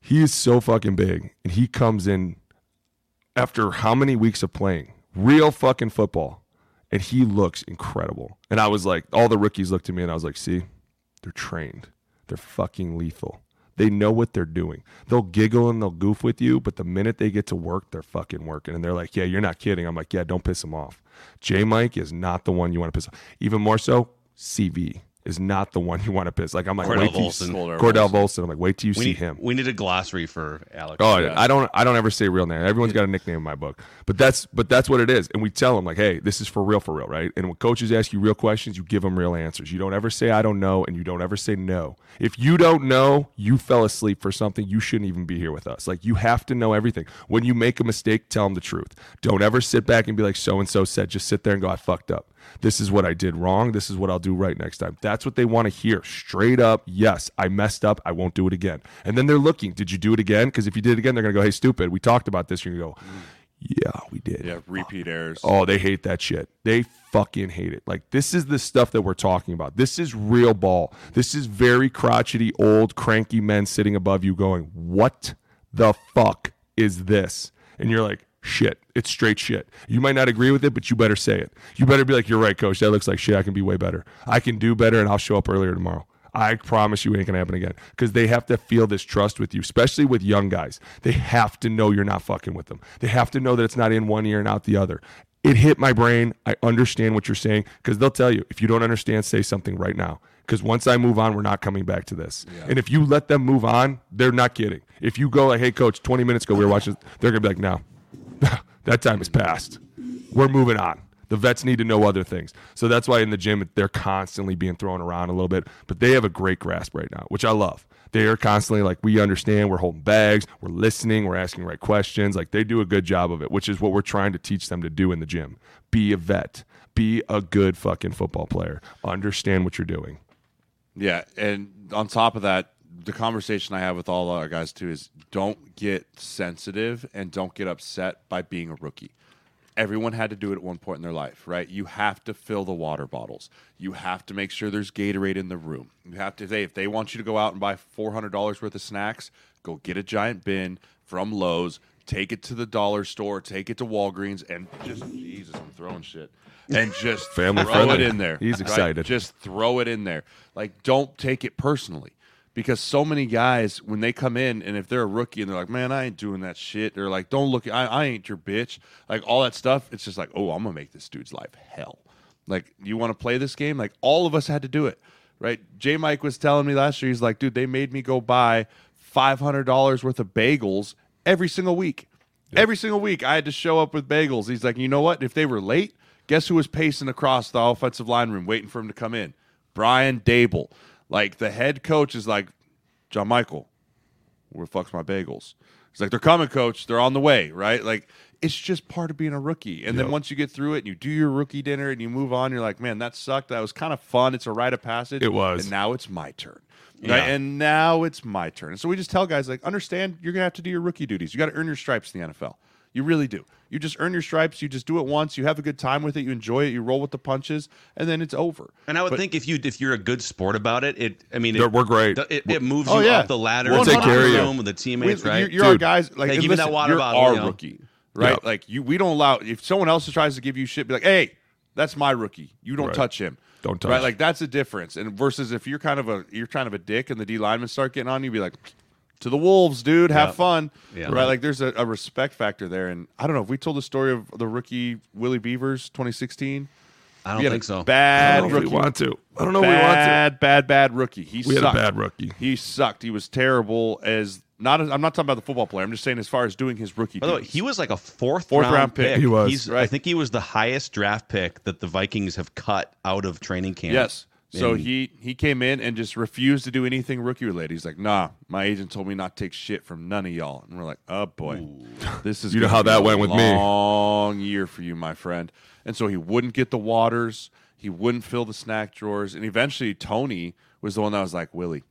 He is so fucking big, and he comes in after how many weeks of playing real fucking football, and he looks incredible. And I was like, all the rookies looked at me, and I was like, see, they're trained. They're fucking lethal. They know what they're doing. They'll giggle and they'll goof with you, but the minute they get to work, they're fucking working. And they're like, yeah, you're not kidding. I'm like, yeah, don't piss them off. J Mike is not the one you want to piss off. Even more so, CV is not the one you want to piss. Like I'm like,
Cordell
wait till you
Volson.
see
Cordell
Volson. I'm like, wait till you
We
see
need
him.
We need a glossary for Alex.
Oh, I don't. I don't ever say real name. Everyone's got a nickname in my book, but that's but that's what it is. And we tell them like, hey, this is for real, for real, right? And when coaches ask you real questions, you give them real answers. You don't ever say I don't know, and you don't ever say no. If you don't know, you fell asleep for something. You shouldn't even be here with us. Like you have to know everything. When you make a mistake, tell them the truth. Don't ever sit back and be like so and so said. Just sit there and go, I fucked up. This is what I did wrong. This is what I'll do right next time. That's what they want to hear. Straight up, yes, I messed up. I won't do it again. And then they're looking, did you do it again? Because if you did it again, they're going to go, hey, stupid, we talked about this. You're going to go, yeah, we did.
Yeah, repeat errors.
Oh, they hate that shit. They fucking hate it. Like this is the stuff that we're talking about. This is real ball. This is very crotchety, old, cranky men sitting above you going, "What the fuck is this?" And you're like, "Shit. It's straight shit." You might not agree with it, but you better say it. You better be like, "You're right, coach. That looks like shit. I can be way better. I can do better and I'll show up earlier tomorrow." I promise you it ain't gonna happen again. Because they have to feel this trust with you, especially with young guys. They have to know you're not fucking with them. They have to know that it's not in one ear and out the other. It hit my brain. I understand what you're saying because they'll tell you if you don't understand, say something right now. Because once I move on, we're not coming back to this. And if you let them move on, they're not kidding. If you go like, "Hey, coach, 20 minutes ago we were watching," they're gonna be like, "No, that time is past. We're moving on. The vets need to know other things. So that's why in the gym they're constantly being thrown around a little bit, but they have a great grasp right now, which I love. They are constantly like, we understand, we're holding bags, we're listening, we're asking right questions. Like they do a good job of it, which is what we're trying to teach them to do in the gym. Be a vet. Be a good fucking football player. Understand what you're doing.
Yeah, and on top of that, the conversation I have with all our guys too is don't get sensitive and don't get upset by being a rookie. Everyone had to do it at one point in their life, right? You have to fill the water bottles. You have to make sure there's Gatorade in the room. You have to say if they want you to go out and buy four hundred dollars worth of snacks, go get a giant bin from Lowe's, take it to the dollar store, take it to Walgreens, and just Jesus, I'm throwing shit. And just
Family
throw
friendly.
it in there.
He's
right?
excited.
Just throw it in there. Like, don't take it personally. Because so many guys, when they come in and if they're a rookie and they're like, man, I ain't doing that shit, they're like, don't look, I, I ain't your bitch. Like, all that stuff, it's just like, oh, I'm to make this dude's life hell. Like, you want to play this game? Like, all of us had to do it, right? J Mike was telling me last year, he's like, dude, they made me go buy $500 worth of bagels every single week. Every single week, I had to show up with bagels. He's like, you know what? If they were late, guess who was pacing across the offensive line room waiting for him to come in? Brian Daboll. Like the head coach is like, John Michael, where the fuck's my bagels? He's like, they're coming, coach. They're on the way, right? Like, it's just part of being a rookie. And then once you get through it and you do your rookie dinner and you move on, you're like, man, that sucked. That was kind of fun. It's a rite of passage.
It was.
And now it's my turn. Right? And now it's my turn. And so we just tell guys, like, understand you're going to have to do your rookie duties. You got to earn your stripes in the NFL. You really do. You just earn your stripes. You just do it once. You have a good time with it. You enjoy it. You roll with the punches, and then it's over.
And I would
But-
think if you if you're a good sport about it, it I mean, it,
we're great.
It, it moves
Oh,
you
yeah.
up the ladder.
We'll take care of
you
with the teammates,
we,
right?
You're, you're our guys. Like,
Hey,
and
give me that
listen,
water
you're
bottle,
our
you know?
rookie, right?
Yeah.
Like you, we don't allow. If someone else tries to give you shit, be like, "Hey, that's my rookie. You don't
Right.
touch him.
Don't touch.
Right? Like that's the difference. And versus if you're kind of a you're kind of a dick, and the D linemen start getting on you, be like, "To the wolves, dude. Have
Yeah.
fun."
Yeah.
Right? Like there's a, a respect factor there. And I don't know if we told the story of the rookie Willie Beavers 2016.
I don't
We had
think
a
so.
I
Bad
don't know if
rookie.
we want to. I don't know if we want to.
bad, bad, bad rookie. He
We had a
sucked.
bad rookie.
He sucked. He was terrible. As not, as, I'm not talking about the football player. I'm just saying as far as doing his rookie.
By the way, he was like a fourth,
Fourth round pick.
He was.
He's, I think he was the highest draft pick that the Vikings have cut out of training camp.
Yes. So
And-
he he came in and just refused to do anything rookie related. He's like, "Nah, my agent told me not to take shit from none of y'all." And we're like, "Oh boy, this is
You know how that went with me.
Long year for you, my friend." And so he wouldn't get the waters. He wouldn't fill the snack drawers, and eventually Tony was the one that was like, "Willie,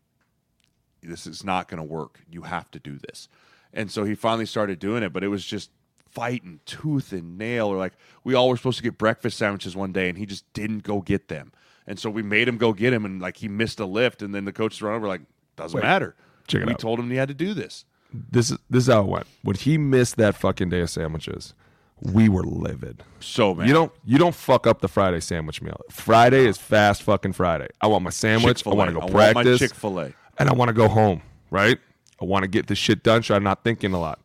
this is not going to work. You have to do this." And so he finally started doing it, but it was just fighting tooth and nail. Or like we all were supposed to get breakfast sandwiches one day, and he just didn't go get them. And so we made him go get him, and like he missed a lift, and then the coaches run over like, "Doesn't
Wait,
matter."
check it
we
out.
told him he had to do this.
This is this is how it went. When he missed that fucking day of sandwiches, we were livid.
So man,
You don't you don't fuck up the Friday sandwich meal. Friday is fast fucking Friday. I want my sandwich. I want to go
I want my
practice,
Chick Fil A.
and I want to go home. right? I want to get this shit done, so I'm not thinking a lot.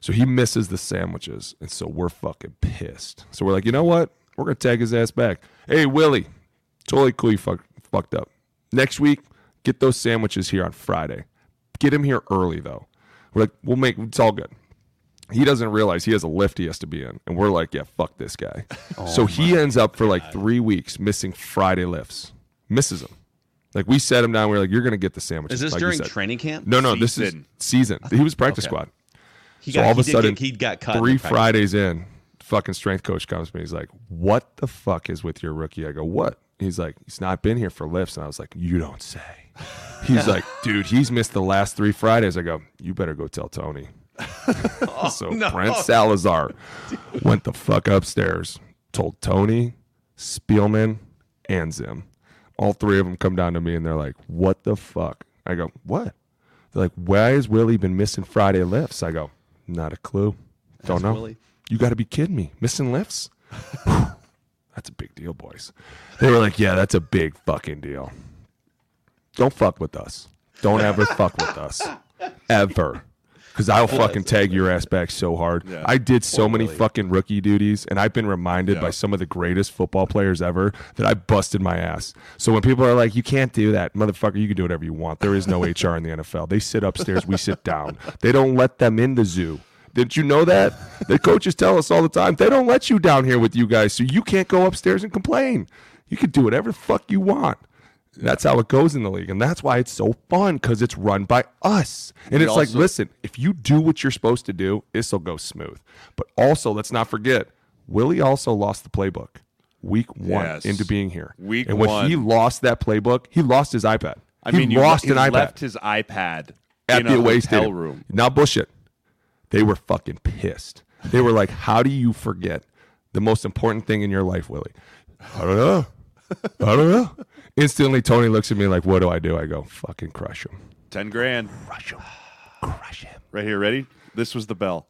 So he misses the sandwiches, and so we're fucking pissed. So we're like, you know what? We're gonna tag his ass back. Hey Willie, totally cool. You fuck, fucked up. Next week, get those sandwiches here on Friday. Get him here early though. We're like, we'll make it's all good. He doesn't realize he has a lift he has to be in, and we're like, yeah, fuck this guy. Oh so he ends up for like three weeks missing Friday lifts. Misses them. Like we set him down. We are like, you're gonna get the sandwiches.
Is this
like
during training camp?
No, no, this is
Season.
season. He was practice
Okay.
squad.
He
So all of
he
a
did
sudden,
get, he got cut. in
three
practice.
Fridays in, fucking strength coach comes to me. He's like, "What the fuck is with your rookie?" I go, "What?" He's like, "He's not been here for lifts." And I was like, "You don't say." He's like, "Dude, he's missed the last three Fridays." I go, "You better go tell Tony." so Brent Salazar went the fuck upstairs, told Tony, Spielman, and Zim. All three of them come down to me and they're like, "What the fuck?" I go, "What?" They're like, "Why has Willie been missing Friday lifts?" I go, "Not a clue. Don't
Ask
know.
Willie.
You got to be kidding me. Missing lifts? that's a big deal, boys." They were like, "Yeah, that's a big fucking deal. Don't fuck with us. Don't ever fuck with us, ever." Because I'll fucking tag your ass back so hard.
Yeah.
I did so many fucking rookie duties, and I've been reminded
Yeah.
by some of the greatest football players ever that I busted my ass. So when people are like, "You can't do that, motherfucker," you can do whatever you want. There is no HR in the NFL. They sit upstairs, we sit down. They don't let them in the zoo. Didn't you know that? The coaches tell us all the time they don't let you down here with you guys, so you can't go upstairs and complain. You can do whatever the fuck you want. That's how it goes in the league, and that's why it's so fun because it's run by us. And
We
it's like, listen, if you do what you're supposed to do, this will go smooth. But also, let's not forget, Willie also lost the playbook week one
Yes.
into being here.
Week
and when he lost that playbook, he lost his iPad.
I
he
mean, you
lost an iPad
left his iPad
at
in
the away
hotel
stadium.
room.
Now bullshit. They were fucking pissed. They were like, "How do you forget the most important thing in your life, Willie?" I don't know. I don't know. Instantly, Tony looks at me like, "What do I do?" I go, "Fucking crush him."
Ten grand.
Crush him. Crush him.
Right here, ready? This was the bell.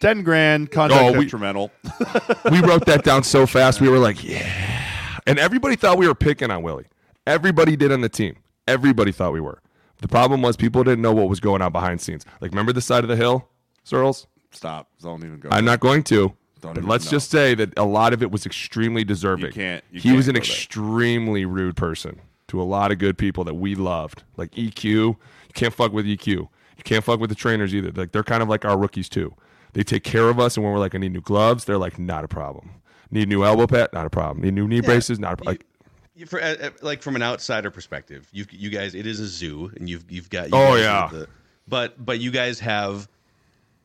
Ten grand, contract
Oh, we-
instrumental.
we wrote that down so fast. We were like, yeah. And everybody thought we were picking on Willie. Everybody did on the team. Everybody thought we were. The problem was people didn't know what was going on behind scenes. Like, remember the side of the hill, Sirles?
Stop. Don't even go.
I'm not going to.
Don't
but let's
know.
just say that a lot of it was extremely deserving.
You can't- you
he was
can't
an
go there.
extremely rude person to a lot of good people that we loved. Like EQ, you can't fuck with EQ. You can't fuck with the trainers either. Like they're kind of like our rookies too. They take care of us, and when we're like, I need new gloves, they're like, not a problem. Need new elbow pad, not a problem. Need new knee braces, not a problem. Like,
You- for, uh, uh, like from an outsider perspective, you you guys, it is a zoo, and you've you've got. You
Oh, yeah.
the- but but you guys have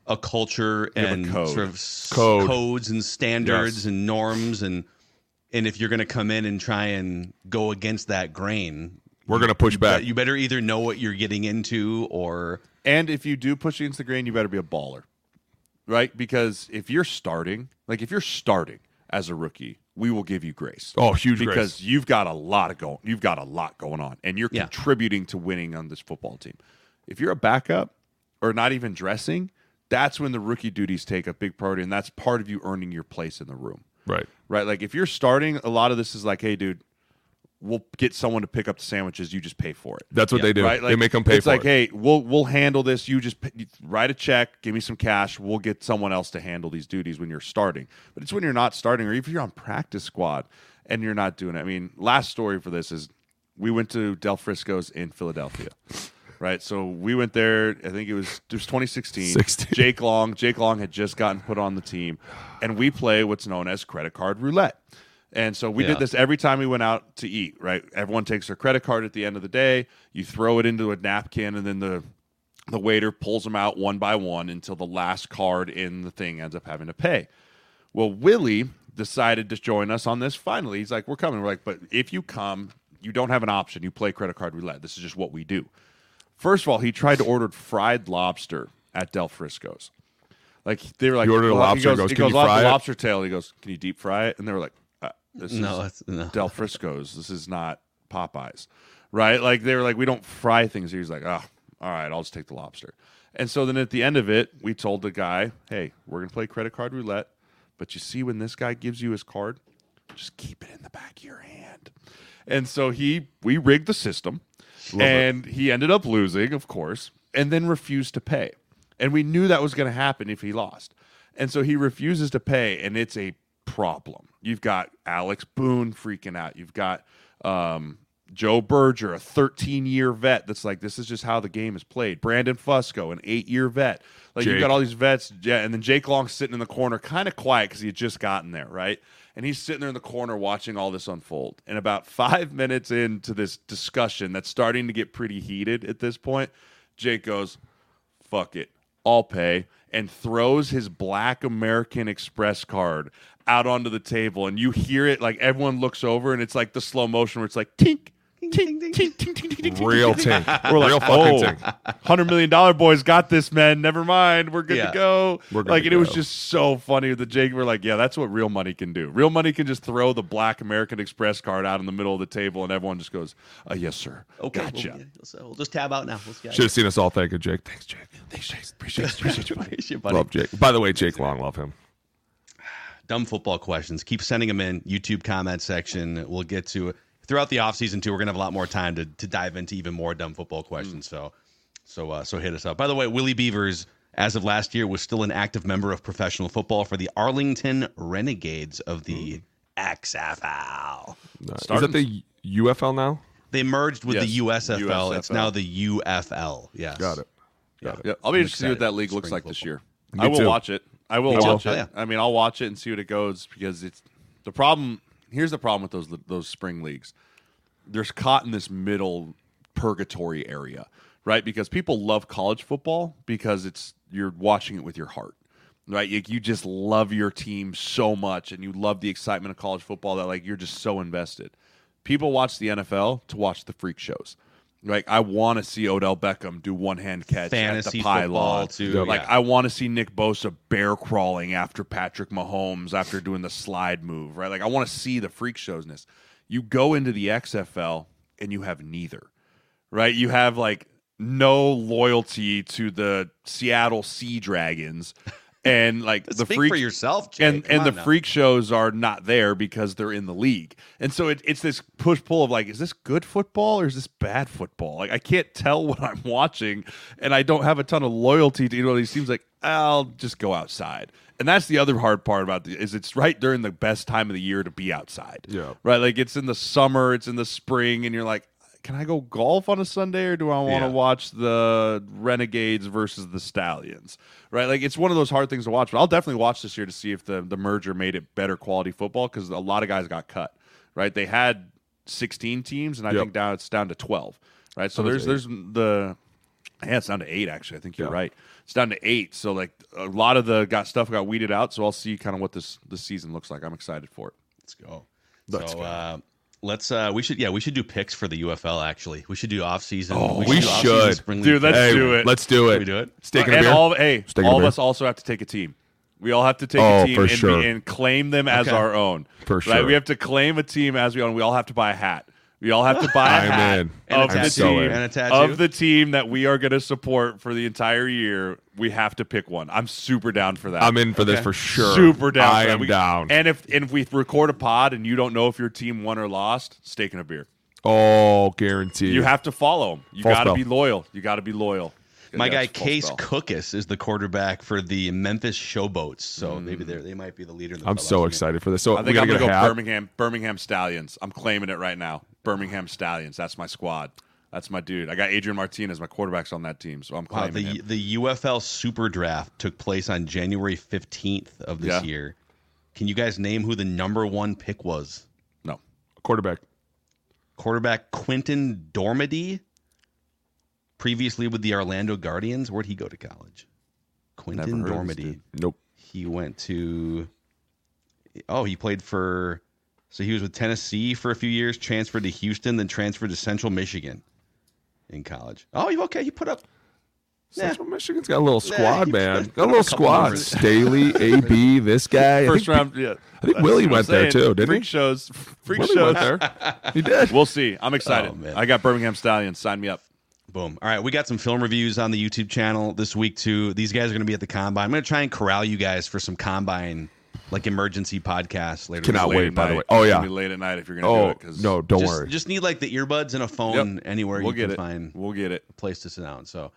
a culture
a
and
code.
sort of
Code.
codes and standards
Yes.
and norms and and if you're going to come in and try and go against that grain,
we're gonna push back.
you better either know what you're getting into or
And if you do push against the grain, you better be a baller, right? Because if you're starting, like if you're starting as a rookie, we will give you grace.
Oh, huge
because
grace.
you've got a lot of going. You've got a lot going on, and you're
Yeah.
contributing to winning on this football team. If you're a backup or not even dressing, that's when the rookie duties take a big priority, and that's part of you earning your place in the room
right.
right? Like if you're starting, a lot of this is like, hey, dude, we'll get someone to pick up the sandwiches. You just pay for it.
That's what they do.
Right?
they make them pay
it's like,
it.
hey, we'll we'll handle this. You just pay, you write a check, give me some cash. We'll get someone else to handle these duties when you're starting. But it's when you're not starting, or if you're on practice squad and you're not doing it. I mean, last story for this is we went to Del Frisco's in Philadelphia. Right, so we went there. I think it was it was 2016.
16.
Jake Long, Jake Long had just gotten put on the team, and we play what's known as credit card roulette. And so we
Yeah.
did this every time we went out to eat. Right, everyone takes their credit card at the end of the day. You throw it into a napkin, and then the the waiter pulls them out one by one until the last card in the thing ends up having to pay. Well, Willie decided to join us on this finally. He's like, We're coming. We're like, But if you come, you don't have an option. You play credit card roulette. This is just what we do. First of all, he tried to order fried lobster at Del Frisco's. Like they were like,
He ordered a lobster,
He goes,
goes,
he
"Can
goes,
you fry it?"
lobster tail. He goes, "Can you deep fry it?" And they were like, "This
No,
is
no.
Del Frisco's. This is not Popeyes, right?" Like they were like, "We don't fry things." He was like, "Oh, all right, I'll just take the lobster." And so then at the end of it, we told the guy, "Hey, we're gonna play credit card roulette, but you see when this guy gives you his card, just keep it in the back of your hand. And so he we rigged the system, and he ended up losing, of course, and then refused to pay. And we knew that was going to happen if he lost. And so he refuses to pay, and it's a problem. You've got Alex Boone freaking out. You've got um, Joe Berger, a 13 year vet that's like, this is just how the game is played. Brandon Fusco, an eight year vet. Like, you've got all these vets. Yeah, and then Jake Long sitting in the corner, kind of quiet because he had just gotten there, right? And he's sitting there in the corner watching all this unfold. And about five minutes into this discussion that's starting to get pretty heated at this point, Jake goes, fuck it, I'll pay, and throws his black American Express card out onto the table. And you hear it like everyone looks over and it's like the slow motion where it's like tink. Tink, tink, tink, tink, tink, tink,
Real
tink,
tink.
We're like,
Real fucking
oh,
tink.
hundred million dollar boys got this, man. Never mind, we're good
Yeah.
to go.
We're good
like,
to
and it was just so funny with the Jake. We're like, yeah, that's what real money can do. Real money can just throw the black American Express card out in the middle of the table, and everyone just goes, uh, "Yes, sir.
Okay,
gotcha."
We'll, so we'll just tab out now. Let's
Should have seen us all thanking Jake. Thanks, Jake.
Thanks, Jake. Appreciate, appreciate you, buddy.
Appreciate you, buddy.
Love Jake. By the way, Jake Long, love him.
Dumb football questions. Keep sending them in. YouTube comment section. We'll get to it throughout the offseason too. We're gonna have a lot more time to to dive into even more dumb football questions. So so uh, so hit us up. By the way, Willie Beavers, as of last year, was still an active member of professional football for the Arlington Renegades of the XFL.
Uh, is that the UFL now?
They merged with the
Yes,
USFL. It's now the UFL. Yes.
Got it.
Yeah.
Yeah, I'll be
I'm
interested to see what that league looks
Spring
like this year.
Me
I will
too.
watch it. I will watch
Oh,
it.
yeah.
I mean, I'll watch it and see what it goes because it's the problem. Here's the problem with those those spring leagues. There's caught in this middle purgatory area, right? Because people love college football because it's you're watching it with your heart, right? You, you just love your team so much and you love the excitement of college football that like you're just so invested. People watch the NFL to watch the freak shows. Like I want to see Odell Beckham do one hand catch
Fantasy
at the pylon.
too,
Like
yeah.
I want to see Nick Bosa bear crawling after Patrick Mahomes after doing the slide move, right? Like I want to see the freak showsness. You go into the XFL and you have neither, right? You have like no loyalty to the Seattle Sea Dragons, and like the
Speak
freak
for yourself, Jake.
and
Come
and the
now.
freak shows are not there because they're in the league, and so it, it's this push pull of like, is this good football or is this bad football? Like I can't tell what I'm watching, and I don't have a ton of loyalty to either of these teams. Like I'll just go outside, and that's the other hard part about the is it's right during the best time of the year to be outside.
Yeah.
right. Like it's in the summer, it's in the spring, and you're like. Can I go golf on a Sunday, or do I want to
Yeah.
watch the Renegades versus the Stallions? Right, like it's one of those hard things to watch. But I'll definitely watch this year to see if the the merger made it better quality football because a lot of guys got cut. Right, they had 16 teams, and I
Yep.
think now it's down to 12. Right, so there's
there's
there's the yeah, it's down to eight actually. I think you're
Yeah.
right. It's down to eight. So like a lot of the got stuff got weeded out. So I'll see kind of what this this season looks like. I'm excited for it.
Let's go.
Let's
so
go.
Uh, let's uh we should yeah, we should do picks for the UFL actually. We should do off season.
Oh, we
do off-season
should.
spring
Dude, let's.
Hey,
do it.
Let's do it.
Should we do it?
Steak and a
and all hey,
Steak
all of us also have to take a team. We all have to take
Oh,
a team
for
and,
sure.
be, and claim them as
Okay.
our own.
For
Right?
sure.
We have to claim a team as we own. We all have to buy a hat. We all have to buy a
I'm
hat
in.
And a
of the
tattoo.
so
team
in.
And a tattoo.
of the team that we are going to support for the entire year. We have to pick one. I'm super down for that.
I'm in for this
Okay.
for sure.
Super down.
I
for that.
am
We-
down.
And if and if we record a pod and you don't know if your team won or lost, steak and a beer.
oh, guaranteed.
You have to follow them. You
False
got to
bell.
be loyal. You got to be loyal.
My
Yeah,
guy
it's false
Case
bell.
Cookus is the quarterback for the Memphis Showboats. So maybe they they might be the leader. In the
I'm
clubhouse
so
again.
excited for this. So
I think
gotta
I'm
get
gonna
a
go
hat.
Birmingham Birmingham Stallions. I'm claiming it right now. Birmingham Stallions. That's my squad. That's my dude. I got Adrian Martinez, my quarterback's on that team, so I'm
Wow, the
him.
the UFL Super Draft took place on January 15th of this
Yeah.
year. Can you guys name who the number one pick was?
No,
Quarterback.
Quarterback Quinten Dormady, previously with the Orlando Guardians. Where'd he go to college? Quinten
Never heard of this
Dormady.
Nope.
He went to. Oh, he played for. So he was with Tennessee for a few years, transferred to Houston, then transferred to Central Michigan in college. Oh, you okay? He put up.
Central Michigan's got a little squad,
he
man. Got a little
a
squad. Staley, AB, this guy.
First
think-
round. Yeah,
I think
That's
Willie
what I'm
went there too, didn't
Freak
he?
shows. Freak
Willie
shows.
went there. He did.
We'll see. I'm excited.
Oh, man.
I got Birmingham Stallions. Sign me up.
Boom. All right, we got some film reviews on the YouTube channel this week too. These guys are going to be at the combine. I'm going to try and corral you guys for some combine like emergency podcast later.
Cannot
this
Late
wait,
at
by the way. Oh,
It's
yeah.
be late at night if you're gonna do
Oh
it. 'cause-
no, don't
just,
worry.
Just need like the earbuds and a phone
Yep.
anywhere
we'll
you
get
can
it.
find
We'll get it.
a place to sit down. So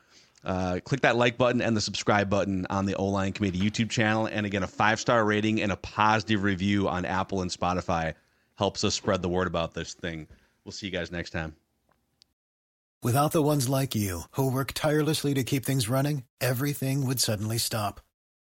uh, click that like button and the subscribe button on the O Line Committee YouTube channel. And again, a five star rating and a positive review on Apple and Spotify helps us spread the word about this thing. We'll see you guys next time.
Without the ones like you, who work tirelessly to keep things running, everything would suddenly stop.